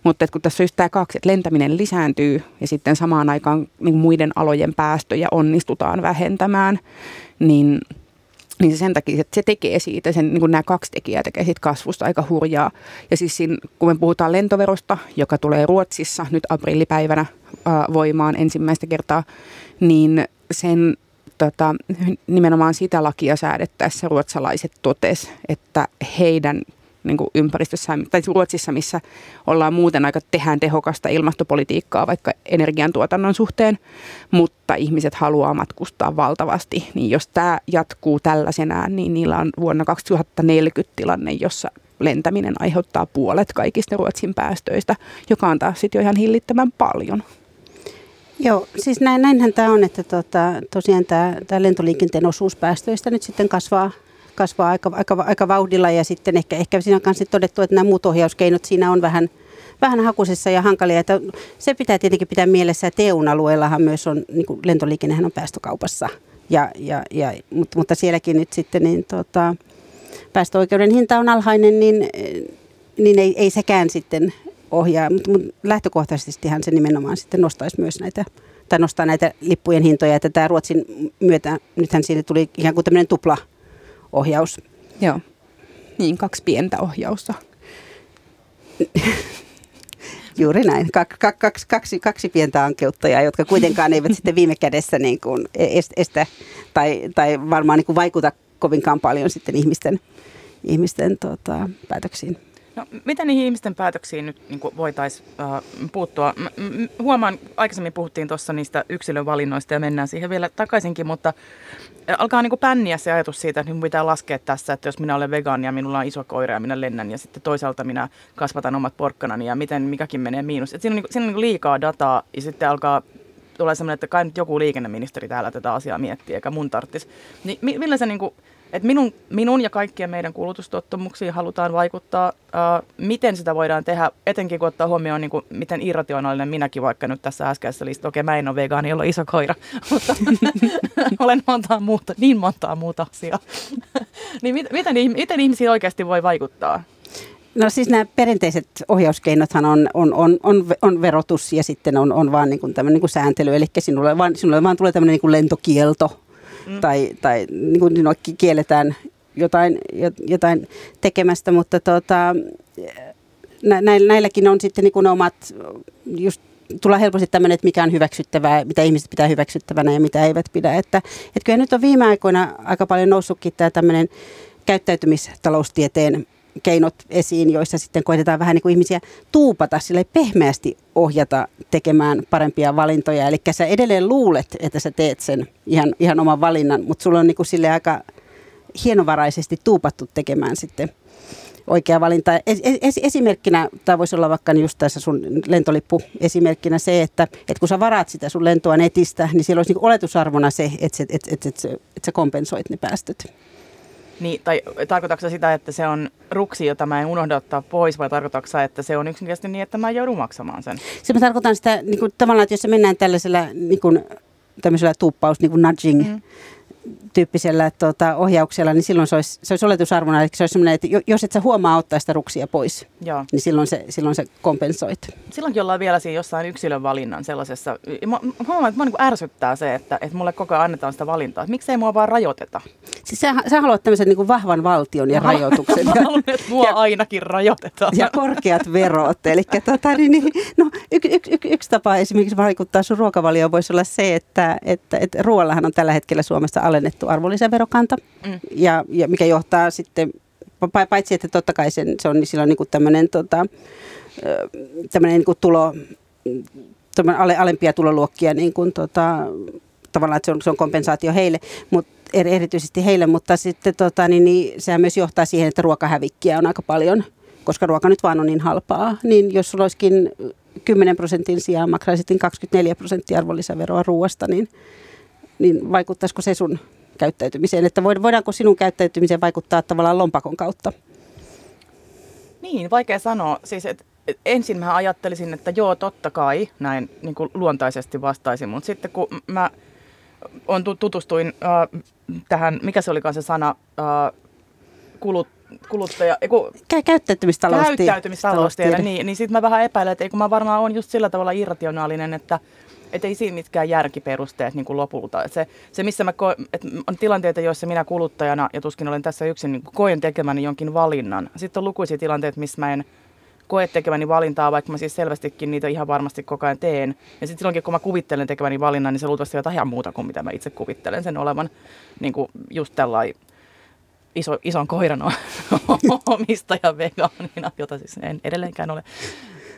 S2: Mutta kun tässä on just tämä kaksi, että lentäminen lisääntyy ja sitten samaan aikaan niin muiden alojen päästöjä onnistutaan vähentämään, niin niin se sen takia, että se tekee siitä, sen, niin kuin nämä kaksi tekijää tekee siitä kasvusta aika hurjaa. Ja siis siinä, kun me puhutaan lentoverosta, joka tulee Ruotsissa nyt aprillipäivänä ää, voimaan ensimmäistä kertaa, niin sen tota, nimenomaan sitä lakia säädettäessä ruotsalaiset totes, että heidän niin kuin ympäristössä, tai Ruotsissa, missä ollaan muuten aika tehdään tehokasta ilmastopolitiikkaa vaikka energiantuotannon suhteen, mutta ihmiset haluaa matkustaa valtavasti, niin jos tämä jatkuu tällaisenään, niin niillä on vuonna 2040 tilanne, jossa lentäminen aiheuttaa puolet kaikista Ruotsin päästöistä, joka on taas sitten jo ihan hillittömän paljon.
S3: Joo, siis näin, näinhän tämä on, että tota, tosiaan tämä lentoliikenteen osuus päästöistä nyt sitten kasvaa kasvaa aika, aika, aika vauhdilla ja sitten ehkä, ehkä siinä on myös todettu, että nämä muut ohjauskeinot siinä on vähän, vähän hakusessa ja hankalia. Että se pitää tietenkin pitää mielessä, että EUn alueellahan myös on, niin kuin lentoliikennehän on päästökaupassa, ja, ja, ja, mutta, mutta sielläkin nyt sitten niin, tota, päästöoikeuden hinta on alhainen, niin, niin ei, ei sekään sitten ohjaa, mutta, mutta lähtökohtaisestihan se nimenomaan sitten nostaisi myös näitä tai nostaa näitä lippujen hintoja, että tämä Ruotsin myötä, nythän siitä tuli ihan kuin tämmöinen tupla ohjaus.
S2: Joo, niin kaksi pientä ohjausta. [LAUGHS]
S3: Juuri näin. Kak, kak, kaksi, kaksi, kaksi pientä ankeuttajaa, jotka kuitenkaan eivät [LAUGHS] sitten viime kädessä niin kuin estä tai, tai varmaan niin kuin vaikuta kovinkaan paljon sitten ihmisten, ihmisten tota, päätöksiin.
S1: No, miten niihin ihmisten päätöksiin nyt niin voitaisiin äh, puuttua? Mä, m- huomaan, aikaisemmin puhuttiin tuossa niistä yksilövalinnoista ja mennään siihen vielä takaisinkin, mutta alkaa niin pänniä se ajatus siitä, että minun pitää laskea tässä, että jos minä olen vegaani ja minulla on iso koira ja minä lennän ja sitten toisaalta minä kasvatan omat porkkanani ja miten mikäkin menee miinus. Et siinä on, niin kuin, siinä on niin liikaa dataa ja sitten alkaa tulee sellainen, että kai nyt joku liikenneministeri täällä tätä asiaa miettii, eikä mun tarttis. Niin millä sä niin kuin, Et minun, minun ja kaikkien meidän kulutustottumuksiin halutaan vaikuttaa. Uh, miten sitä voidaan tehdä, etenkin kun ottaa huomioon, niin kuin, miten irrationaalinen minäkin vaikka nyt tässä äskeisessä listassa. Okei, mä en ole vegaani, jolla on iso koira, [LAUGHS] mutta [LAUGHS] olen montaa muuta, niin montaa muuta asiaa. [LAUGHS] niin miten, miten, miten ihmisiä oikeasti voi vaikuttaa?
S3: No siis nämä perinteiset ohjauskeinothan on, on, on, on, on verotus ja sitten on, on vaan niin kuin tämmöinen niin kuin sääntely. Eli sinulle vaan, sinulle vaan tulee tämmöinen niin kuin lentokielto mm. tai, tai niin kuin kielletään jotain, jotain tekemästä, mutta tota, nä, näilläkin on sitten niin kuin omat, just tulee helposti tämmöinen, että mikä on hyväksyttävää, mitä ihmiset pitää hyväksyttävänä ja mitä eivät pidä. Että, että kyllä nyt on viime aikoina aika paljon noussutkin tämä tämmöinen käyttäytymistaloustieteen keinot esiin, joissa sitten koitetaan vähän niin kuin ihmisiä tuupata, sille pehmeästi ohjata tekemään parempia valintoja. Eli sä edelleen luulet, että sä teet sen ihan, ihan oman valinnan, mutta sulla on niin kuin sille aika hienovaraisesti tuupattu tekemään sitten oikea valinta. Es, es, esimerkkinä, tämä voisi olla vaikka just tässä sun lentolippu esimerkkinä se, että, että kun sä varaat sitä sun lentoa netistä, niin siellä olisi niin oletusarvona se, että, että, että, että, että, että sä kompensoit ne päästöt.
S1: Niin, tai tarkoitatko sitä, että se on ruksi, jota mä en unohda ottaa pois, vai tarkoitatko että se on yksinkertaisesti niin, että mä joudun maksamaan sen?
S3: Se mä tarkoitan sitä niin kuin, tavallaan, että jos se mennään tällaisella niin kuin, tämmöisellä tuuppaus, niin kuin nudging, mm tyyppisellä tota, ohjauksella, niin silloin se olisi, se olisi oletusarvona, eli se olisi sellainen, että jos et sä huomaa ottaa sitä ruksia pois, Joo. niin silloin se, silloin se kompensoit.
S1: Silloinkin ollaan vielä siinä jossain yksilön valinnan sellaisessa, mä huomaan, että mä niin ärsyttää se, että, että mulle koko ajan annetaan sitä valintaa, että miksei mua vaan rajoiteta.
S3: Siis sä, sä haluat tämmöisen niin kuin vahvan valtion ja rajoituksen. [LAUGHS]
S1: mä haluan, että mua ja, ainakin rajoitetaan.
S3: Ja korkeat verot, eli tota, niin, niin, no, y, y, y, yksi tapa esimerkiksi vaikuttaa sun ruokavalioon voisi olla se, että, että, että ruoallahan on tällä hetkellä Suomessa alennettu arvonlisäverokanta, mm. ja, ja mikä johtaa sitten, paitsi että totta kai sen, se on niin silloin niin tämmöinen tota, tämmöinen niin tulo, ale, alempia tuloluokkia niin kuin tota, tavallaan, että se on, se on kompensaatio heille, mutta erityisesti heille, mutta sitten tota, niin, niin, sehän myös johtaa siihen, että ruokahävikkiä on aika paljon, koska ruoka nyt vaan on niin halpaa, niin jos sulla olisikin 10 prosentin sijaan maksaisit 24 prosenttia arvonlisäveroa ruoasta, niin, niin vaikuttaisiko se sun käyttäytymiseen, että voidaanko sinun käyttäytymiseen vaikuttaa tavallaan lompakon kautta?
S1: Niin, vaikea sanoa. Siis, et, et ensin mä ajattelisin, että joo, totta kai, näin niin kuin luontaisesti vastaisin, mutta sitten kun mä on, tutustuin äh, tähän, mikä se olikaan se sana, äh, kulut, kuluttaja... Eiku,
S3: käyttäytymistaloustiede.
S1: Käyttäytymistaloustiede, niin, niin sitten mä vähän epäilen, että eikö mä varmaan on just sillä tavalla irrationaalinen, että että ei siinä mitkään järkiperusteet niin kuin lopulta. Et se, se, missä mä ko- et on tilanteita, joissa minä kuluttajana, ja tuskin olen tässä yksin, niin koen tekemäni jonkin valinnan. Sitten on lukuisia tilanteita, missä mä en koe tekemäni valintaa, vaikka mä siis selvästikin niitä ihan varmasti koko ajan teen. Ja sitten silloinkin, kun mä kuvittelen tekemäni valinnan, niin se luultavasti on ihan muuta kuin mitä mä itse kuvittelen sen olevan niin kuin just tällainen iso, ison koiran [LAUGHS] omistaja vegaanina, jota siis en edelleenkään ole.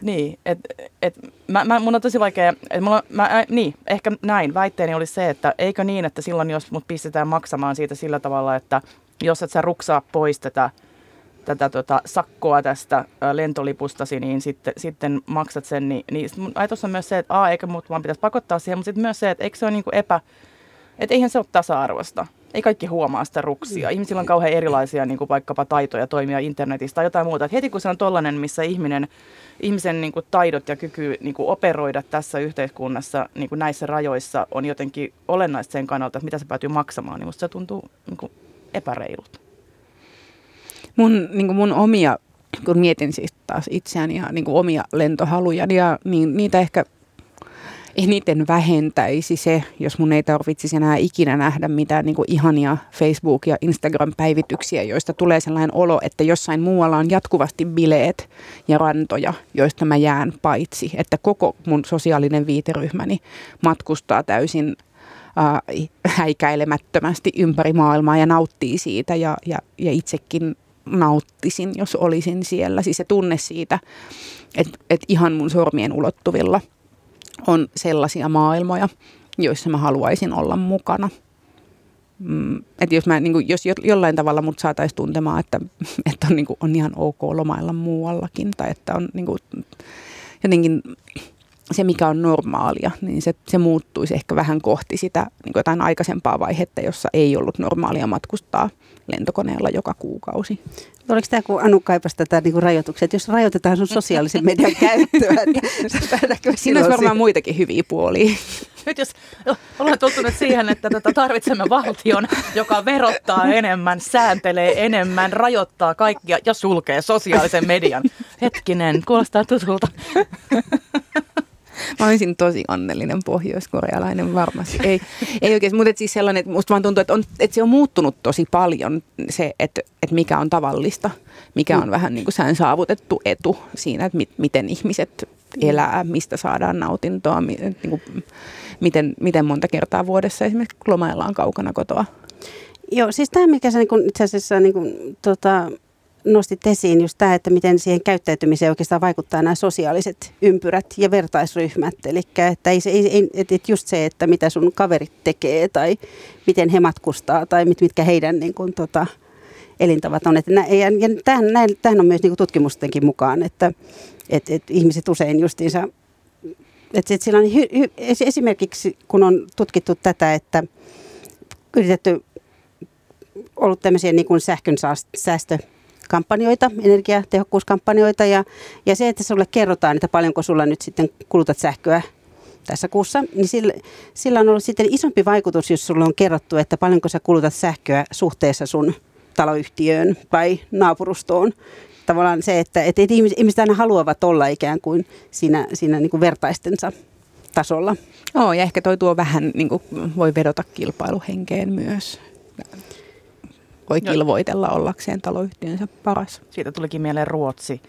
S1: Niin, että et, mä, mä, mun on tosi vaikea, et mulla, mä, ä, niin, ehkä näin, väitteeni oli se, että eikö niin, että silloin jos mut pistetään maksamaan siitä sillä tavalla, että jos et sä ruksaa pois tätä, tätä tota, sakkoa tästä lentolipustasi, niin sitten, sitten maksat sen, niin, niin ajatus on myös se, että a, eikö mut vaan pitäisi pakottaa siihen, mutta sitten myös se, että eikö se ole niinku epä, että eihän se ole tasa-arvosta ei kaikki huomaa sitä ruksia. Mm. Ihmisillä on kauhean erilaisia niin kuin vaikkapa taitoja toimia internetistä tai jotain muuta. Et heti kun se on tollainen, missä ihminen, ihmisen niin kuin taidot ja kyky niin kuin operoida tässä yhteiskunnassa niin kuin näissä rajoissa on jotenkin olennaista sen kannalta, että mitä se päätyy maksamaan, niin musta se tuntuu niin kuin epäreilut.
S2: Mun, niin kuin mun omia, kun mietin siis taas itseäni ja niin kuin omia lentohaluja, niin niitä ehkä eniten vähentäisi se, jos mun ei tarvitsisi enää ikinä nähdä mitään niin ihania Facebook- ja Instagram-päivityksiä, joista tulee sellainen olo, että jossain muualla on jatkuvasti bileet ja rantoja, joista mä jään paitsi. Että koko mun sosiaalinen viiteryhmäni matkustaa täysin äh, häikäilemättömästi ympäri maailmaa ja nauttii siitä ja, ja, ja itsekin nauttisin, jos olisin siellä. Siis se tunne siitä, että et ihan mun sormien ulottuvilla – on sellaisia maailmoja, joissa mä haluaisin olla mukana. Mm, että jos, mä, niin kuin, jos jollain tavalla mut saataisiin tuntemaan, että, että on, niin kuin, on ihan ok lomailla muuallakin tai että on niin kuin, jotenkin se, mikä on normaalia, niin se, se muuttuisi ehkä vähän kohti sitä niin jotain aikaisempaa vaihetta, jossa ei ollut normaalia matkustaa lentokoneella joka kuukausi.
S3: Oliko tämä, kun Anu kaipasi tätä niin kuin rajoituksia, että jos rajoitetaan sun sosiaalisen median [LAUGHS] käyttöä, niin
S2: Siinä olisi varmaan muitakin hyviä puolia.
S1: Nyt jos ollaan tottunut siihen, että tätä tarvitsemme valtion, joka verottaa enemmän, sääntelee enemmän, rajoittaa kaikkia ja sulkee sosiaalisen median. Hetkinen, kuulostaa tutulta.
S2: Mä olisin tosi onnellinen pohjoiskorealainen varmasti. Ei, ei oikeasti, mutta siis sellainen, että musta vaan tuntuu, että, on, että se on muuttunut tosi paljon se, että, että mikä on tavallista, mikä on mm. vähän niin kuin sään saavutettu etu siinä, että mit, miten ihmiset elää, mistä saadaan nautintoa, niin kuin, miten, miten monta kertaa vuodessa esimerkiksi lomaillaan kaukana kotoa.
S3: Joo, siis tämä mikä se niin itse asiassa niin kuin, tota, nostit esiin just tämä, että miten siihen käyttäytymiseen oikeastaan vaikuttaa nämä sosiaaliset ympyrät ja vertaisryhmät. Eli että, ei se, ei, että just se, että mitä sun kaverit tekee tai miten he matkustaa tai mit, mitkä heidän niin kuin, tota, elintavat on. Että, ja, ja tämähän, tämähän on myös niin tutkimustenkin mukaan, että, että, että ihmiset usein justiinsa, että, että sillä on hy, hy, esimerkiksi kun on tutkittu tätä, että yritetty ollut tämmöisiä niin kuin sähkön säästö kampanjoita, energiatehokkuuskampanjoita ja, ja se, että sulle kerrotaan, että paljonko sulla nyt sitten kulutat sähköä tässä kuussa, niin sillä, sillä on ollut sitten isompi vaikutus, jos sulle on kerrottu, että paljonko sä kulutat sähköä suhteessa sun taloyhtiöön tai naapurustoon. Tavallaan se, että, että ihmiset aina haluavat olla ikään kuin siinä, siinä niin kuin vertaistensa tasolla.
S2: Joo, ja ehkä toi tuo vähän, niin kuin voi vedota kilpailuhenkeen myös voi kilvoitella ollakseen taloyhtiönsä paras.
S1: Siitä tulikin mieleen Ruotsi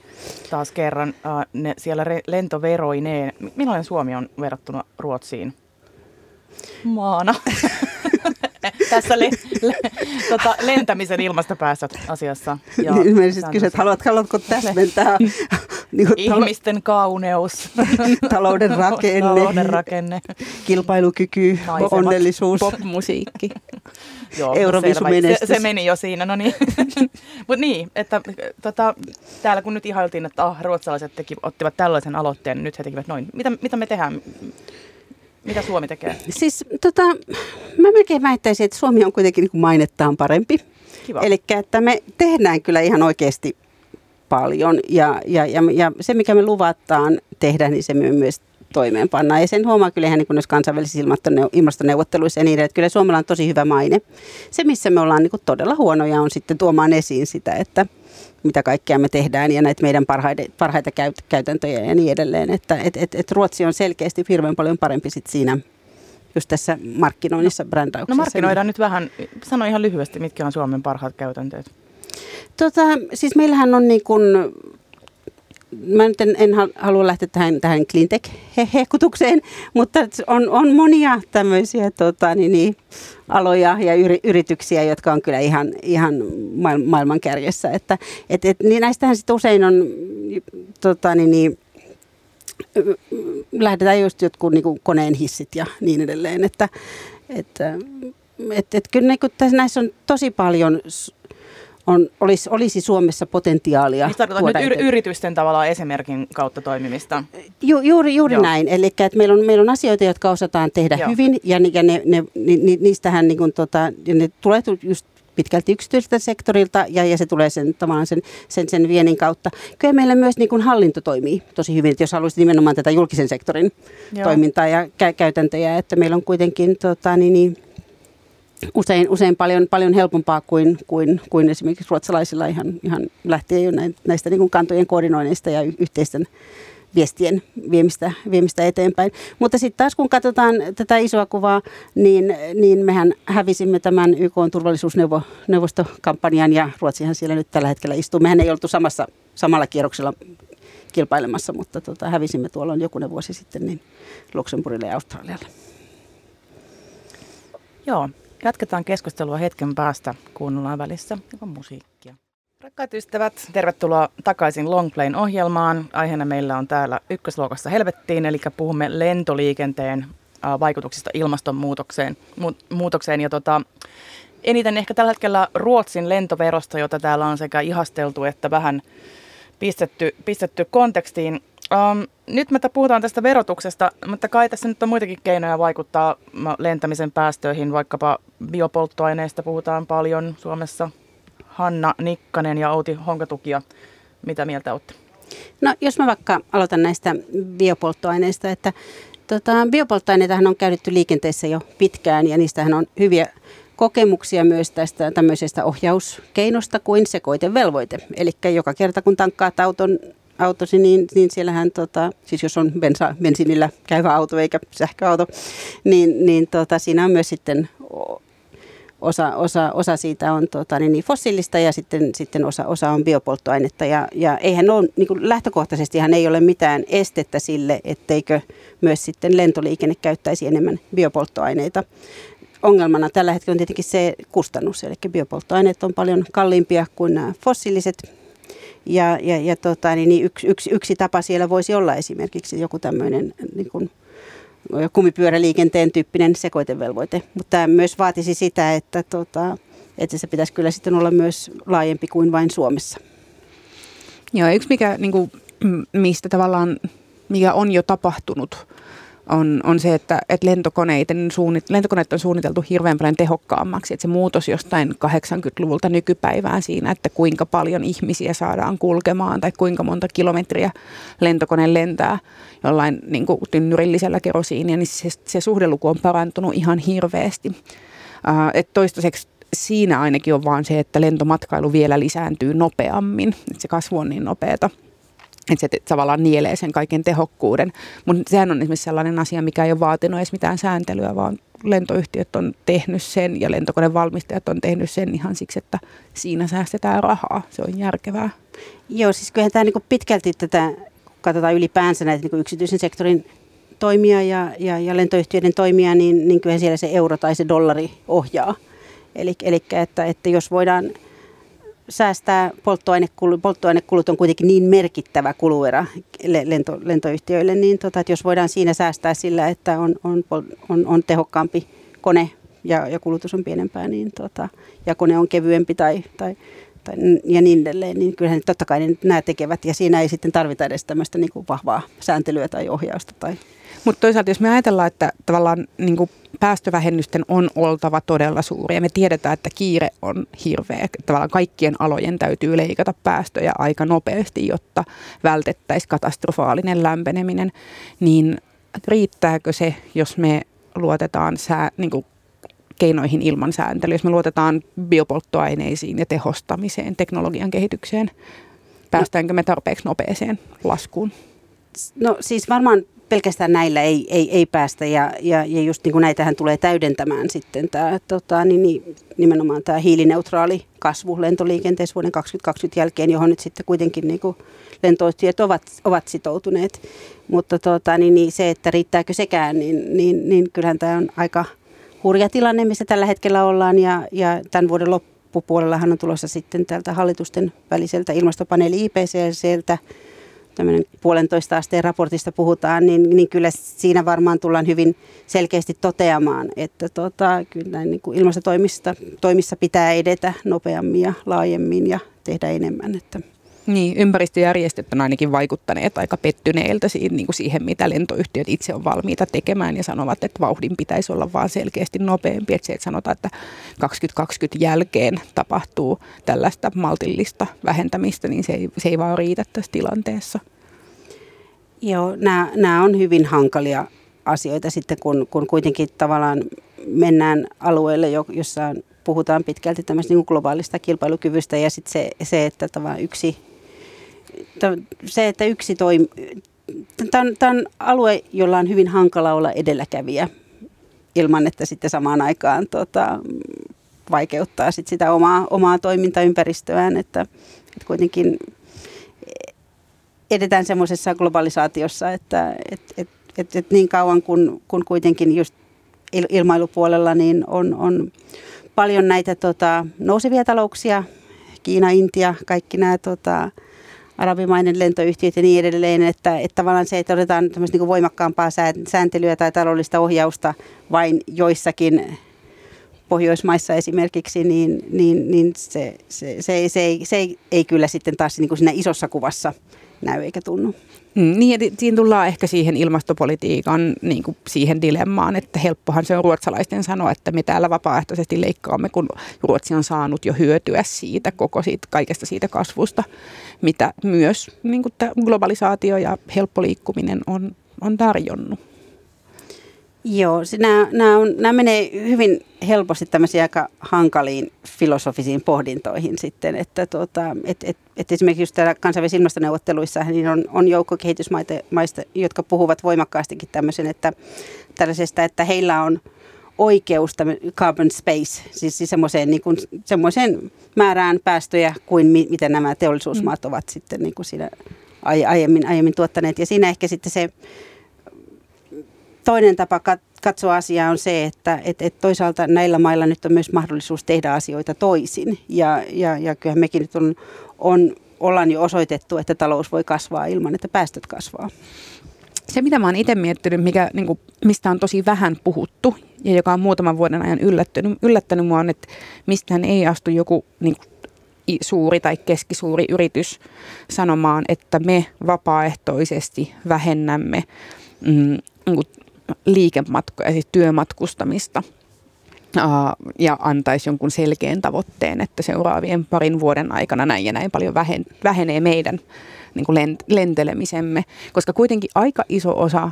S1: taas kerran. Uh, ne, siellä re, lentoveroineen. Millainen Suomi on verrattuna Ruotsiin? Maana. [LAUGHS] Tässä le, le, tota, lentämisen ilmastopäästöt asiassa.
S3: Ja niin, Ilmeisesti kysyt, että haluat, haluatko täsmentää [LAUGHS]
S1: niin kuin Ihmisten talo- kauneus. [LAUGHS]
S3: talouden rakenne.
S1: talouden rakenne.
S3: Kilpailukyky, Naisemat. onnellisuus.
S2: Popmusiikki. [LAUGHS]
S1: Joo, Se, se, meni jo siinä, no niin. Mutta niin, että tota, täällä kun nyt ihailtiin, että ah, ruotsalaiset teki, ottivat tällaisen aloitteen, niin nyt he tekivät noin. Mitä, mitä me tehdään? Mitä Suomi tekee?
S3: Siis tota, mä melkein väittäisin, että Suomi on kuitenkin niin mainettaan parempi. Eli että me tehdään kyllä ihan oikeasti paljon ja, ja, ja, ja se, mikä me luvataan tehdä, niin se me myös toimeenpannaan. Ja sen huomaa kyllä ihan niin kuin noissa kansainvälisissä ilmastoneuvotteluissa ja niiden, että kyllä Suomella on tosi hyvä maine. Se, missä me ollaan niin kuin todella huonoja, on sitten tuomaan esiin sitä, että mitä kaikkea me tehdään ja näitä meidän parhaita, parhaita käyt, käytäntöjä ja niin edelleen. Että et, et, et Ruotsi on selkeästi hirveän paljon parempi sit siinä just tässä markkinoinnissa, no, brändäyksessä.
S1: No markkinoidaan nyt vähän, sano ihan lyhyesti, mitkä on Suomen parhaat käytänteet.
S3: Tota, siis meillähän on niin kuin mä nyt en, en halua lähteä tähän, tähän cleantech-hehkutukseen, mutta on, on monia tämmöisiä tota, niin, niin, aloja ja yri, yrityksiä, jotka on kyllä ihan, ihan maailman kärjessä. Että, et, et, niin näistähän sitten usein on tota, niin, niin, lähdetään just jotkut niin koneen hissit ja niin edelleen. Että, että, et, et, kyllä niin tässä, näissä on tosi paljon on, olisi, olisi Suomessa potentiaalia.
S1: Niin nyt yr- yritysten tavallaan esimerkin kautta toimimista.
S3: Ju, juuri juuri näin. Eli että meillä on, meillä on asioita, jotka osataan tehdä Joo. hyvin ja, ja ne, ne, ni, ni, niistähän niin kuin, tota, ne tulee just pitkälti yksityiseltä sektorilta ja, ja se tulee sen, tavallaan sen, sen, sen viennin kautta. Kyllä meillä myös niin kuin hallinto toimii tosi hyvin, että jos haluaisit nimenomaan tätä julkisen sektorin Joo. toimintaa ja kä- käytäntöjä, että meillä on kuitenkin tota, niin, niin, usein, usein paljon, paljon helpompaa kuin, kuin, kuin esimerkiksi ruotsalaisilla ihan, ihan lähtien jo näistä niin kuin kantojen koordinoinnista ja yhteisten viestien viemistä, viemistä eteenpäin. Mutta sitten taas kun katsotaan tätä isoa kuvaa, niin, niin mehän hävisimme tämän YK turvallisuusneuvostokampanjan ja Ruotsihan siellä nyt tällä hetkellä istuu. Mehän ei oltu samassa, samalla kierroksella kilpailemassa, mutta tota, hävisimme tuolla jokunen vuosi sitten niin Luxemburgille ja Australialle.
S1: Joo, Jatketaan keskustelua hetken päästä. Kuunnellaan välissä joka musiikkia. Rakkaat ystävät, tervetuloa takaisin Longplayn ohjelmaan. Aiheena meillä on täällä ykkösluokassa helvettiin, eli puhumme lentoliikenteen vaikutuksista ilmastonmuutokseen. muutokseen. Ja tota, eniten ehkä tällä hetkellä Ruotsin lentoverosta, jota täällä on sekä ihasteltu että vähän pistetty, pistetty kontekstiin. Um, nyt me puhutaan tästä verotuksesta, mutta kai tässä nyt on muitakin keinoja vaikuttaa lentämisen päästöihin, vaikkapa biopolttoaineista puhutaan paljon Suomessa. Hanna Nikkanen ja Outi Honkatukia, mitä mieltä olette?
S3: No jos mä vaikka aloitan näistä biopolttoaineista, että tota, biopolttoaineitahan on käytetty liikenteessä jo pitkään ja niistähän on hyviä kokemuksia myös tästä tämmöisestä ohjauskeinosta kuin sekoitevelvoite. Eli joka kerta kun tankkaat auton autosi, niin, niin siellähän, tota, siis jos on bensa, bensiinillä käyvä auto eikä sähköauto, niin, niin tota, siinä on myös sitten osa, osa, osa siitä on tota, niin, niin fossiilista ja sitten, sitten osa, osa on biopolttoainetta. Ja, ja eihän ole, niin kuin lähtökohtaisesti ei ole mitään estettä sille, etteikö myös sitten lentoliikenne käyttäisi enemmän biopolttoaineita. Ongelmana tällä hetkellä on tietenkin se kustannus, eli biopolttoaineet on paljon kalliimpia kuin nämä fossiiliset ja, ja, ja tota, niin, niin yksi, yksi, yksi tapa siellä voisi olla esimerkiksi joku tämmöinen niin kuin, kumipyöräliikenteen tyyppinen sekoitevelvoite. Mutta tämä myös vaatisi sitä, että, tota, että se pitäisi kyllä sitten olla myös laajempi kuin vain Suomessa.
S2: Joo, yksi mikä, niin kuin, mistä tavallaan, mikä on jo tapahtunut – on, on se, että, että lentokoneiden suunnit, lentokoneet on suunniteltu hirveän paljon tehokkaammaksi. Että se muutos jostain 80-luvulta nykypäivään siinä, että kuinka paljon ihmisiä saadaan kulkemaan tai kuinka monta kilometriä lentokone lentää jollain niin kuin tynnyrillisellä kerosiinia, niin se, se suhdeluku on parantunut ihan hirveästi. Uh, et toistaiseksi siinä ainakin on vaan se, että lentomatkailu vielä lisääntyy nopeammin, että se kasvu on niin nopeata että se tavallaan nielee sen kaiken tehokkuuden. Mutta sehän on esimerkiksi sellainen asia, mikä ei ole vaatinut edes mitään sääntelyä, vaan lentoyhtiöt on tehnyt sen ja lentokonevalmistajat on tehnyt sen ihan siksi, että siinä säästetään rahaa. Se on järkevää.
S3: Joo, siis kyllähän tämä niin pitkälti tätä, kun katsotaan ylipäänsä näitä niin yksityisen sektorin toimia ja, ja, ja lentoyhtiöiden toimia, niin, niin kyllähän siellä se euro tai se dollari ohjaa. Eli, eli että, että jos voidaan säästää polttoainekulut, polttoainekulut on kuitenkin niin merkittävä kuluerä lento, lentoyhtiöille, niin tota, että jos voidaan siinä säästää sillä, että on, on, on, on tehokkaampi kone ja, ja kulutus on pienempää, niin tota, ja kone on kevyempi tai, tai, tai, ja niin edelleen, niin kyllähän totta kai niin nämä tekevät ja siinä ei sitten tarvita edes tämmöistä niin kuin vahvaa sääntelyä tai ohjausta tai
S2: mutta toisaalta jos me ajatellaan, että tavallaan niin kuin päästövähennysten on oltava todella suuri ja me tiedetään, että kiire on hirveä. Tavallaan kaikkien alojen täytyy leikata päästöjä aika nopeasti, jotta vältettäisiin katastrofaalinen lämpeneminen. Niin riittääkö se, jos me luotetaan sää, niin kuin keinoihin ilman sääntelyä, jos me luotetaan biopolttoaineisiin ja tehostamiseen, teknologian kehitykseen, päästäänkö me tarpeeksi nopeeseen laskuun?
S3: No siis varmaan pelkästään näillä ei, ei, ei päästä ja, ja, ja just niin kuin näitähän tulee täydentämään sitten tämä, tota, niin, niin, nimenomaan tämä hiilineutraali kasvu lentoliikenteessä vuoden 2020 jälkeen, johon nyt sitten kuitenkin niin kuin lentoyhtiöt ovat, ovat sitoutuneet. Mutta tota, niin, niin se, että riittääkö sekään, niin, niin, niin kyllähän tämä on aika hurja tilanne, missä tällä hetkellä ollaan ja, ja tämän vuoden loppupuolellahan on tulossa sitten tältä hallitusten väliseltä ilmastopaneeli IPCCltä tämmöinen puolentoista asteen raportista puhutaan, niin, niin kyllä siinä varmaan tullaan hyvin selkeästi toteamaan, että tota, kyllä niin kuin ilmastotoimissa toimissa pitää edetä nopeammin ja laajemmin ja tehdä enemmän. Että.
S2: Niin, ympäristöjärjestöt on ainakin vaikuttaneet aika pettyneiltä siihen, niin kuin siihen, mitä lentoyhtiöt itse on valmiita tekemään ja sanovat, että vauhdin pitäisi olla vaan selkeästi nopeampi. Että se, että sanotaan, että 2020 jälkeen tapahtuu tällaista maltillista vähentämistä, niin se ei, se ei vaan riitä tässä tilanteessa.
S3: Joo, nämä, nämä on hyvin hankalia asioita sitten, kun, kun kuitenkin tavallaan mennään alueelle, jossa puhutaan pitkälti tämmöistä niin globaalista kilpailukyvystä ja sitten se, se, että yksi se, että yksi toimi, tämä on, tämä on alue, jolla on hyvin hankala olla edelläkävijä ilman, että sitten samaan aikaan tota, vaikeuttaa sit sitä omaa, omaa toimintaympäristöään, että, että kuitenkin edetään semmoisessa globalisaatiossa, että et, et, et, et niin kauan kun, kun kuitenkin just ilmailupuolella niin on, on paljon näitä tota, nousevia talouksia, Kiina, Intia, kaikki nämä tota, arabimainen lentoyhtiöt ja niin edelleen, että, että tavallaan se, että otetaan niin voimakkaampaa sääntelyä tai taloudellista ohjausta vain joissakin Pohjoismaissa esimerkiksi, niin, niin, niin se, se, se, se, ei, se ei, ei kyllä sitten taas niin kuin siinä isossa kuvassa näy eikä tunnu.
S2: Mm, niin, siinä tullaan ehkä siihen ilmastopolitiikan niin kuin siihen dilemmaan, että helppohan se on ruotsalaisten sanoa, että me täällä vapaaehtoisesti leikkaamme, kun Ruotsi on saanut jo hyötyä siitä koko siitä, kaikesta siitä kasvusta, mitä myös niin kuin globalisaatio ja helppo liikkuminen on, on tarjonnut.
S3: Joo, nämä, nämä, on, nämä menee hyvin helposti tämmöisiin aika hankaliin filosofisiin pohdintoihin sitten, että tuota, et, et, et esimerkiksi just täällä kansainvälisissä ilmastoneuvotteluissa niin on, on joukko kehitysmaista, jotka puhuvat voimakkaastikin tämmöisen, että tällaisesta, että heillä on oikeus carbon space, siis, siis semmoiseen, niin kuin, semmoiseen määrään päästöjä kuin mi, miten nämä teollisuusmaat mm. ovat sitten niin kuin siinä aiemmin, aiemmin tuottaneet. Ja siinä ehkä sitten se toinen tapa katsoa asiaa on se, että et, et toisaalta näillä mailla nyt on myös mahdollisuus tehdä asioita toisin. Ja, ja, ja kyllähän mekin nyt on, on, ollaan jo osoitettu, että talous voi kasvaa ilman, että päästöt kasvaa.
S2: Se, mitä mä oon itse miettinyt, mikä, niin kuin, mistä on tosi vähän puhuttu ja joka on muutaman vuoden ajan yllättänyt, yllättänyt mua on, että mistään ei astu joku niin kuin, suuri tai keskisuuri yritys sanomaan, että me vapaaehtoisesti vähennämme mm, niin liikematkoja, siis työmatkustamista ja antaisi jonkun selkeän tavoitteen, että seuraavien parin vuoden aikana näin ja näin paljon vähenee meidän niin kuin lentelemisemme, koska kuitenkin aika iso osa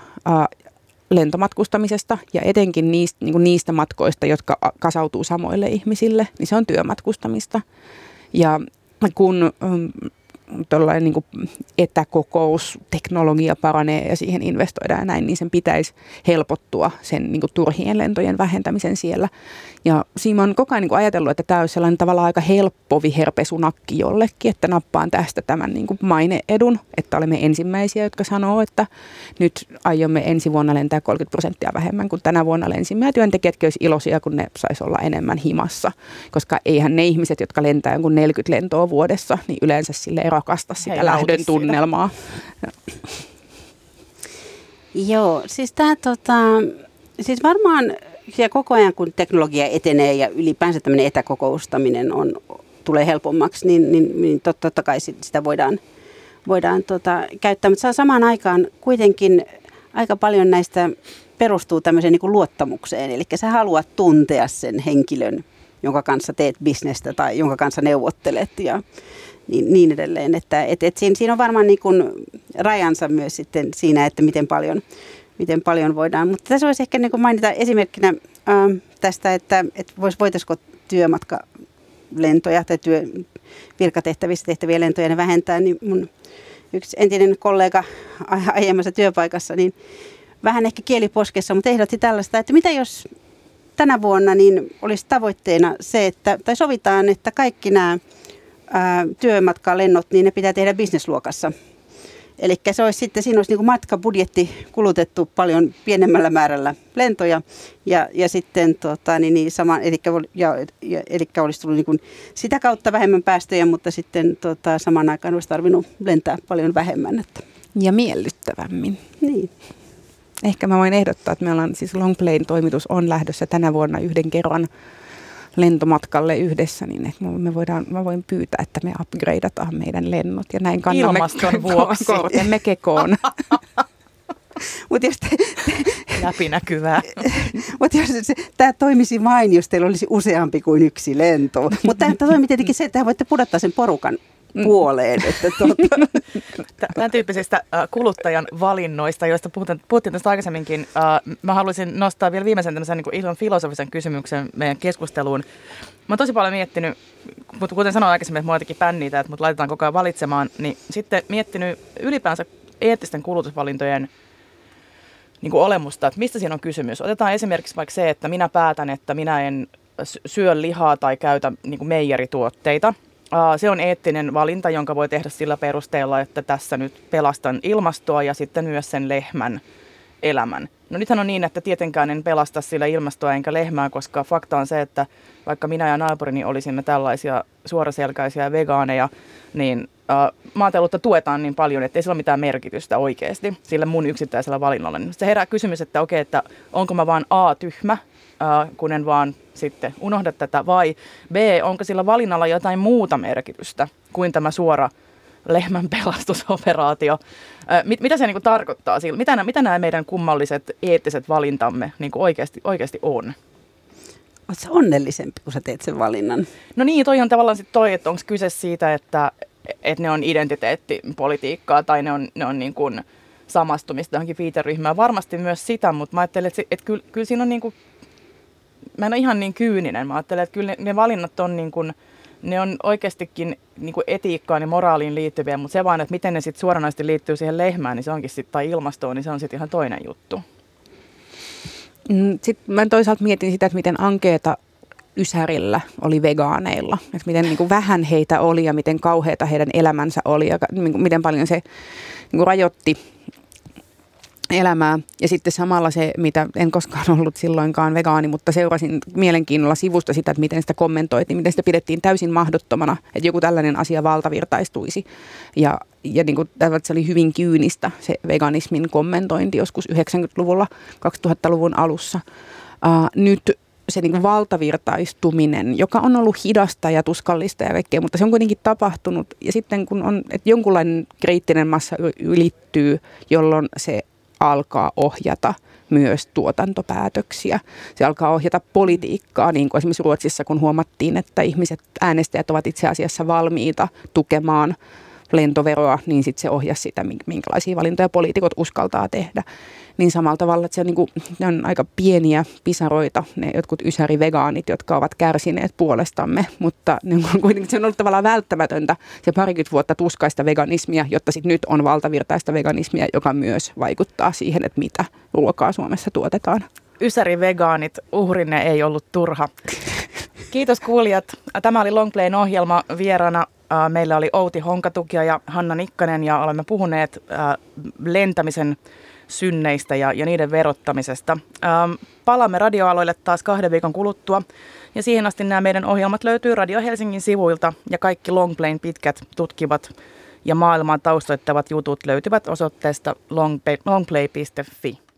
S2: lentomatkustamisesta ja etenkin niistä, niin kuin niistä matkoista, jotka kasautuu samoille ihmisille, niin se on työmatkustamista. Ja kun mm, tuollainen niin etäkokousteknologia paranee ja siihen investoidaan ja näin, niin sen pitäisi helpottua sen niin kuin turhien lentojen vähentämisen siellä. Ja siinä on koko ajan niin ajatellut, että tämä olisi sellainen tavallaan aika helppo viherpesunakki jollekin, että nappaan tästä tämän niin kuin maineedun, että olemme ensimmäisiä, jotka sanoo, että nyt aiomme ensi vuonna lentää 30 prosenttia vähemmän kuin tänä vuonna lensimme. Ja työntekijätkin olisi iloisia, kun ne saisi olla enemmän himassa, koska eihän ne ihmiset, jotka lentää jonkun 40 lentoa vuodessa, niin yleensä sille ei rakasta sitä Hei, lähdön tunnelmaa.
S3: Joo, siis tämä tota, siis varmaan ja koko ajan kun teknologia etenee ja ylipäänsä tämmöinen etäkokoustaminen on, tulee helpommaksi, niin, niin, niin totta kai sitä voidaan, voidaan tota, käyttää. Mutta samaan aikaan kuitenkin aika paljon näistä perustuu tämmöiseen niin kuin luottamukseen. Eli sä haluat tuntea sen henkilön, jonka kanssa teet bisnestä tai jonka kanssa neuvottelet ja niin, niin edelleen. Että, et, et siinä, siinä on varmaan niin kuin rajansa myös sitten siinä, että miten paljon miten paljon voidaan. Mutta tässä olisi ehkä niin kuin mainita esimerkkinä ää, ähm, tästä, että, että vois, voitaisiko työmatkalentoja tai työ, virkatehtävissä tehtäviä lentoja vähentää, niin mun yksi entinen kollega aiemmassa työpaikassa, niin vähän ehkä kieliposkessa, mutta ehdotti tällaista, että mitä jos tänä vuonna niin olisi tavoitteena se, että, tai sovitaan, että kaikki nämä ää, työmatkalennot, niin ne pitää tehdä bisnesluokassa – Eli se olisi sitten, siinä olisi niin matkabudjetti kulutettu paljon pienemmällä määrällä lentoja ja, ja sitten tota, niin, niin sama, eli, ja, ja, eli olisi tullut niin kuin sitä kautta vähemmän päästöjä, mutta sitten tota, samaan aikaan olisi tarvinnut lentää paljon vähemmän. Että.
S2: Ja miellyttävämmin.
S3: Niin.
S2: Ehkä mä voin ehdottaa, että meillä on siis Longplayn toimitus on lähdössä tänä vuonna yhden kerran lentomatkalle yhdessä, niin että me voidaan, mä voin pyytää, että me upgradeataan meidän lennot ja näin kannamme
S1: Ilmaston [LAUGHS] vuoksi.
S2: kortemme kekoon. [LAUGHS]
S3: Mutta jos te,
S1: Läpinäkyvää. [LAUGHS]
S3: Mutta jos tämä toimisi vain, jos teillä olisi useampi kuin yksi lento. Mutta tämä toimii tietenkin se, että voitte pudottaa sen porukan. Puoleen. Että [LAUGHS] tuota.
S1: Tämän tyyppisistä kuluttajan valinnoista, joista puhuttiin, puhuttiin tästä aikaisemminkin, mä haluaisin nostaa vielä viimeisen tämmöisen niin ihan filosofisen kysymyksen meidän keskusteluun. Mä oon tosi paljon miettinyt, mutta kuten sanoin aikaisemmin, että mua jotenkin pänniitä, että mut laitetaan koko ajan valitsemaan, niin sitten miettinyt ylipäänsä eettisten kulutusvalintojen niin kuin olemusta, että mistä siinä on kysymys. Otetaan esimerkiksi vaikka se, että minä päätän, että minä en syö lihaa tai käytä niin kuin meijerituotteita – se on eettinen valinta, jonka voi tehdä sillä perusteella, että tässä nyt pelastan ilmastoa ja sitten myös sen lehmän elämän. No nythän on niin, että tietenkään en pelasta sillä ilmastoa enkä lehmää, koska fakta on se, että vaikka minä ja naapurini olisimme tällaisia suoraselkäisiä vegaaneja, niin äh, maataloutta tuetaan niin paljon, että ei sillä ole mitään merkitystä oikeasti sillä mun yksittäisellä valinnalla. Se herää kysymys, että okei, että onko mä vaan A-tyhmä, äh, kun en vaan sitten unohda tätä, vai B, onko sillä valinnalla jotain muuta merkitystä kuin tämä suora lehmän pelastusoperaatio. Mit, mitä se niin kuin tarkoittaa? Mitä, mitä nämä meidän kummalliset eettiset valintamme niin kuin oikeasti, oikeasti on?
S3: Oletko onnellisempi, kun sä teet sen valinnan?
S1: No niin, toi on tavallaan sitten toi, että onko kyse siitä, että, että ne on identiteettipolitiikkaa tai ne on, ne on niin kuin samastumista johonkin viiteryhmään. Varmasti myös sitä, mutta mä ajattelen, että, että kyllä, kyllä siinä on niin kuin, mä en ole ihan niin kyyninen. Mä ajattelen, että kyllä ne, ne valinnat on niin kuin, ne on oikeastikin niin kuin etiikkaan ja moraaliin liittyviä, mutta se vaan, että miten ne sitten suoranaisesti liittyy siihen lehmään, niin se onkin sit, tai ilmastoon, niin se on sitten ihan toinen juttu.
S2: Mm, sitten mä toisaalta mietin sitä, että miten ankeeta Ysärillä oli vegaaneilla. Että miten niin kuin vähän heitä oli ja miten kauheita heidän elämänsä oli ja miten paljon se niin kuin rajoitti elämää. Ja sitten samalla se, mitä en koskaan [LAUGHS] ollut silloinkaan vegaani, mutta seurasin mielenkiinnolla sivusta sitä, että miten sitä kommentoitiin, miten sitä pidettiin täysin mahdottomana, että joku tällainen asia valtavirtaistuisi. Ja, ja niin kuin, se oli hyvin kyynistä se veganismin kommentointi joskus 90-luvulla, 2000-luvun alussa. Uh, nyt se niin kuin valtavirtaistuminen, joka on ollut hidasta ja tuskallista ja kaikkea, mutta se on kuitenkin tapahtunut. Ja sitten kun on, että jonkunlainen kriittinen massa ylittyy, jolloin se alkaa ohjata myös tuotantopäätöksiä. Se alkaa ohjata politiikkaa, niin kuin esimerkiksi Ruotsissa, kun huomattiin, että ihmiset, äänestäjät ovat itse asiassa valmiita tukemaan lentoveroa, niin sitten se ohjasi sitä, minkälaisia valintoja poliitikot uskaltaa tehdä niin samalla tavalla, että se niin kuin, ne on aika pieniä pisaroita, ne jotkut ysärivegaanit, jotka ovat kärsineet puolestamme, mutta ne on [LAUGHS] kuitenkin se on ollut tavallaan välttämätöntä se parikymmentä vuotta tuskaista veganismia, jotta sitten nyt on valtavirtaista veganismia, joka myös vaikuttaa siihen, että mitä ruokaa Suomessa tuotetaan.
S1: Ysärivegaanit, uhrinne ei ollut turha. Kiitos kuulijat. Tämä oli Longplayn ohjelma vieraana. Meillä oli Outi Honkatukia ja Hanna Nikkanen ja olemme puhuneet lentämisen synneistä ja, ja niiden verottamisesta. Ähm, palaamme radioaloille taas kahden viikon kuluttua. Ja siihen asti nämä meidän ohjelmat löytyy Radio Helsingin sivuilta ja kaikki Longplayn pitkät tutkivat ja maailmaan taustoittavat jutut löytyvät osoitteesta longplay.fi.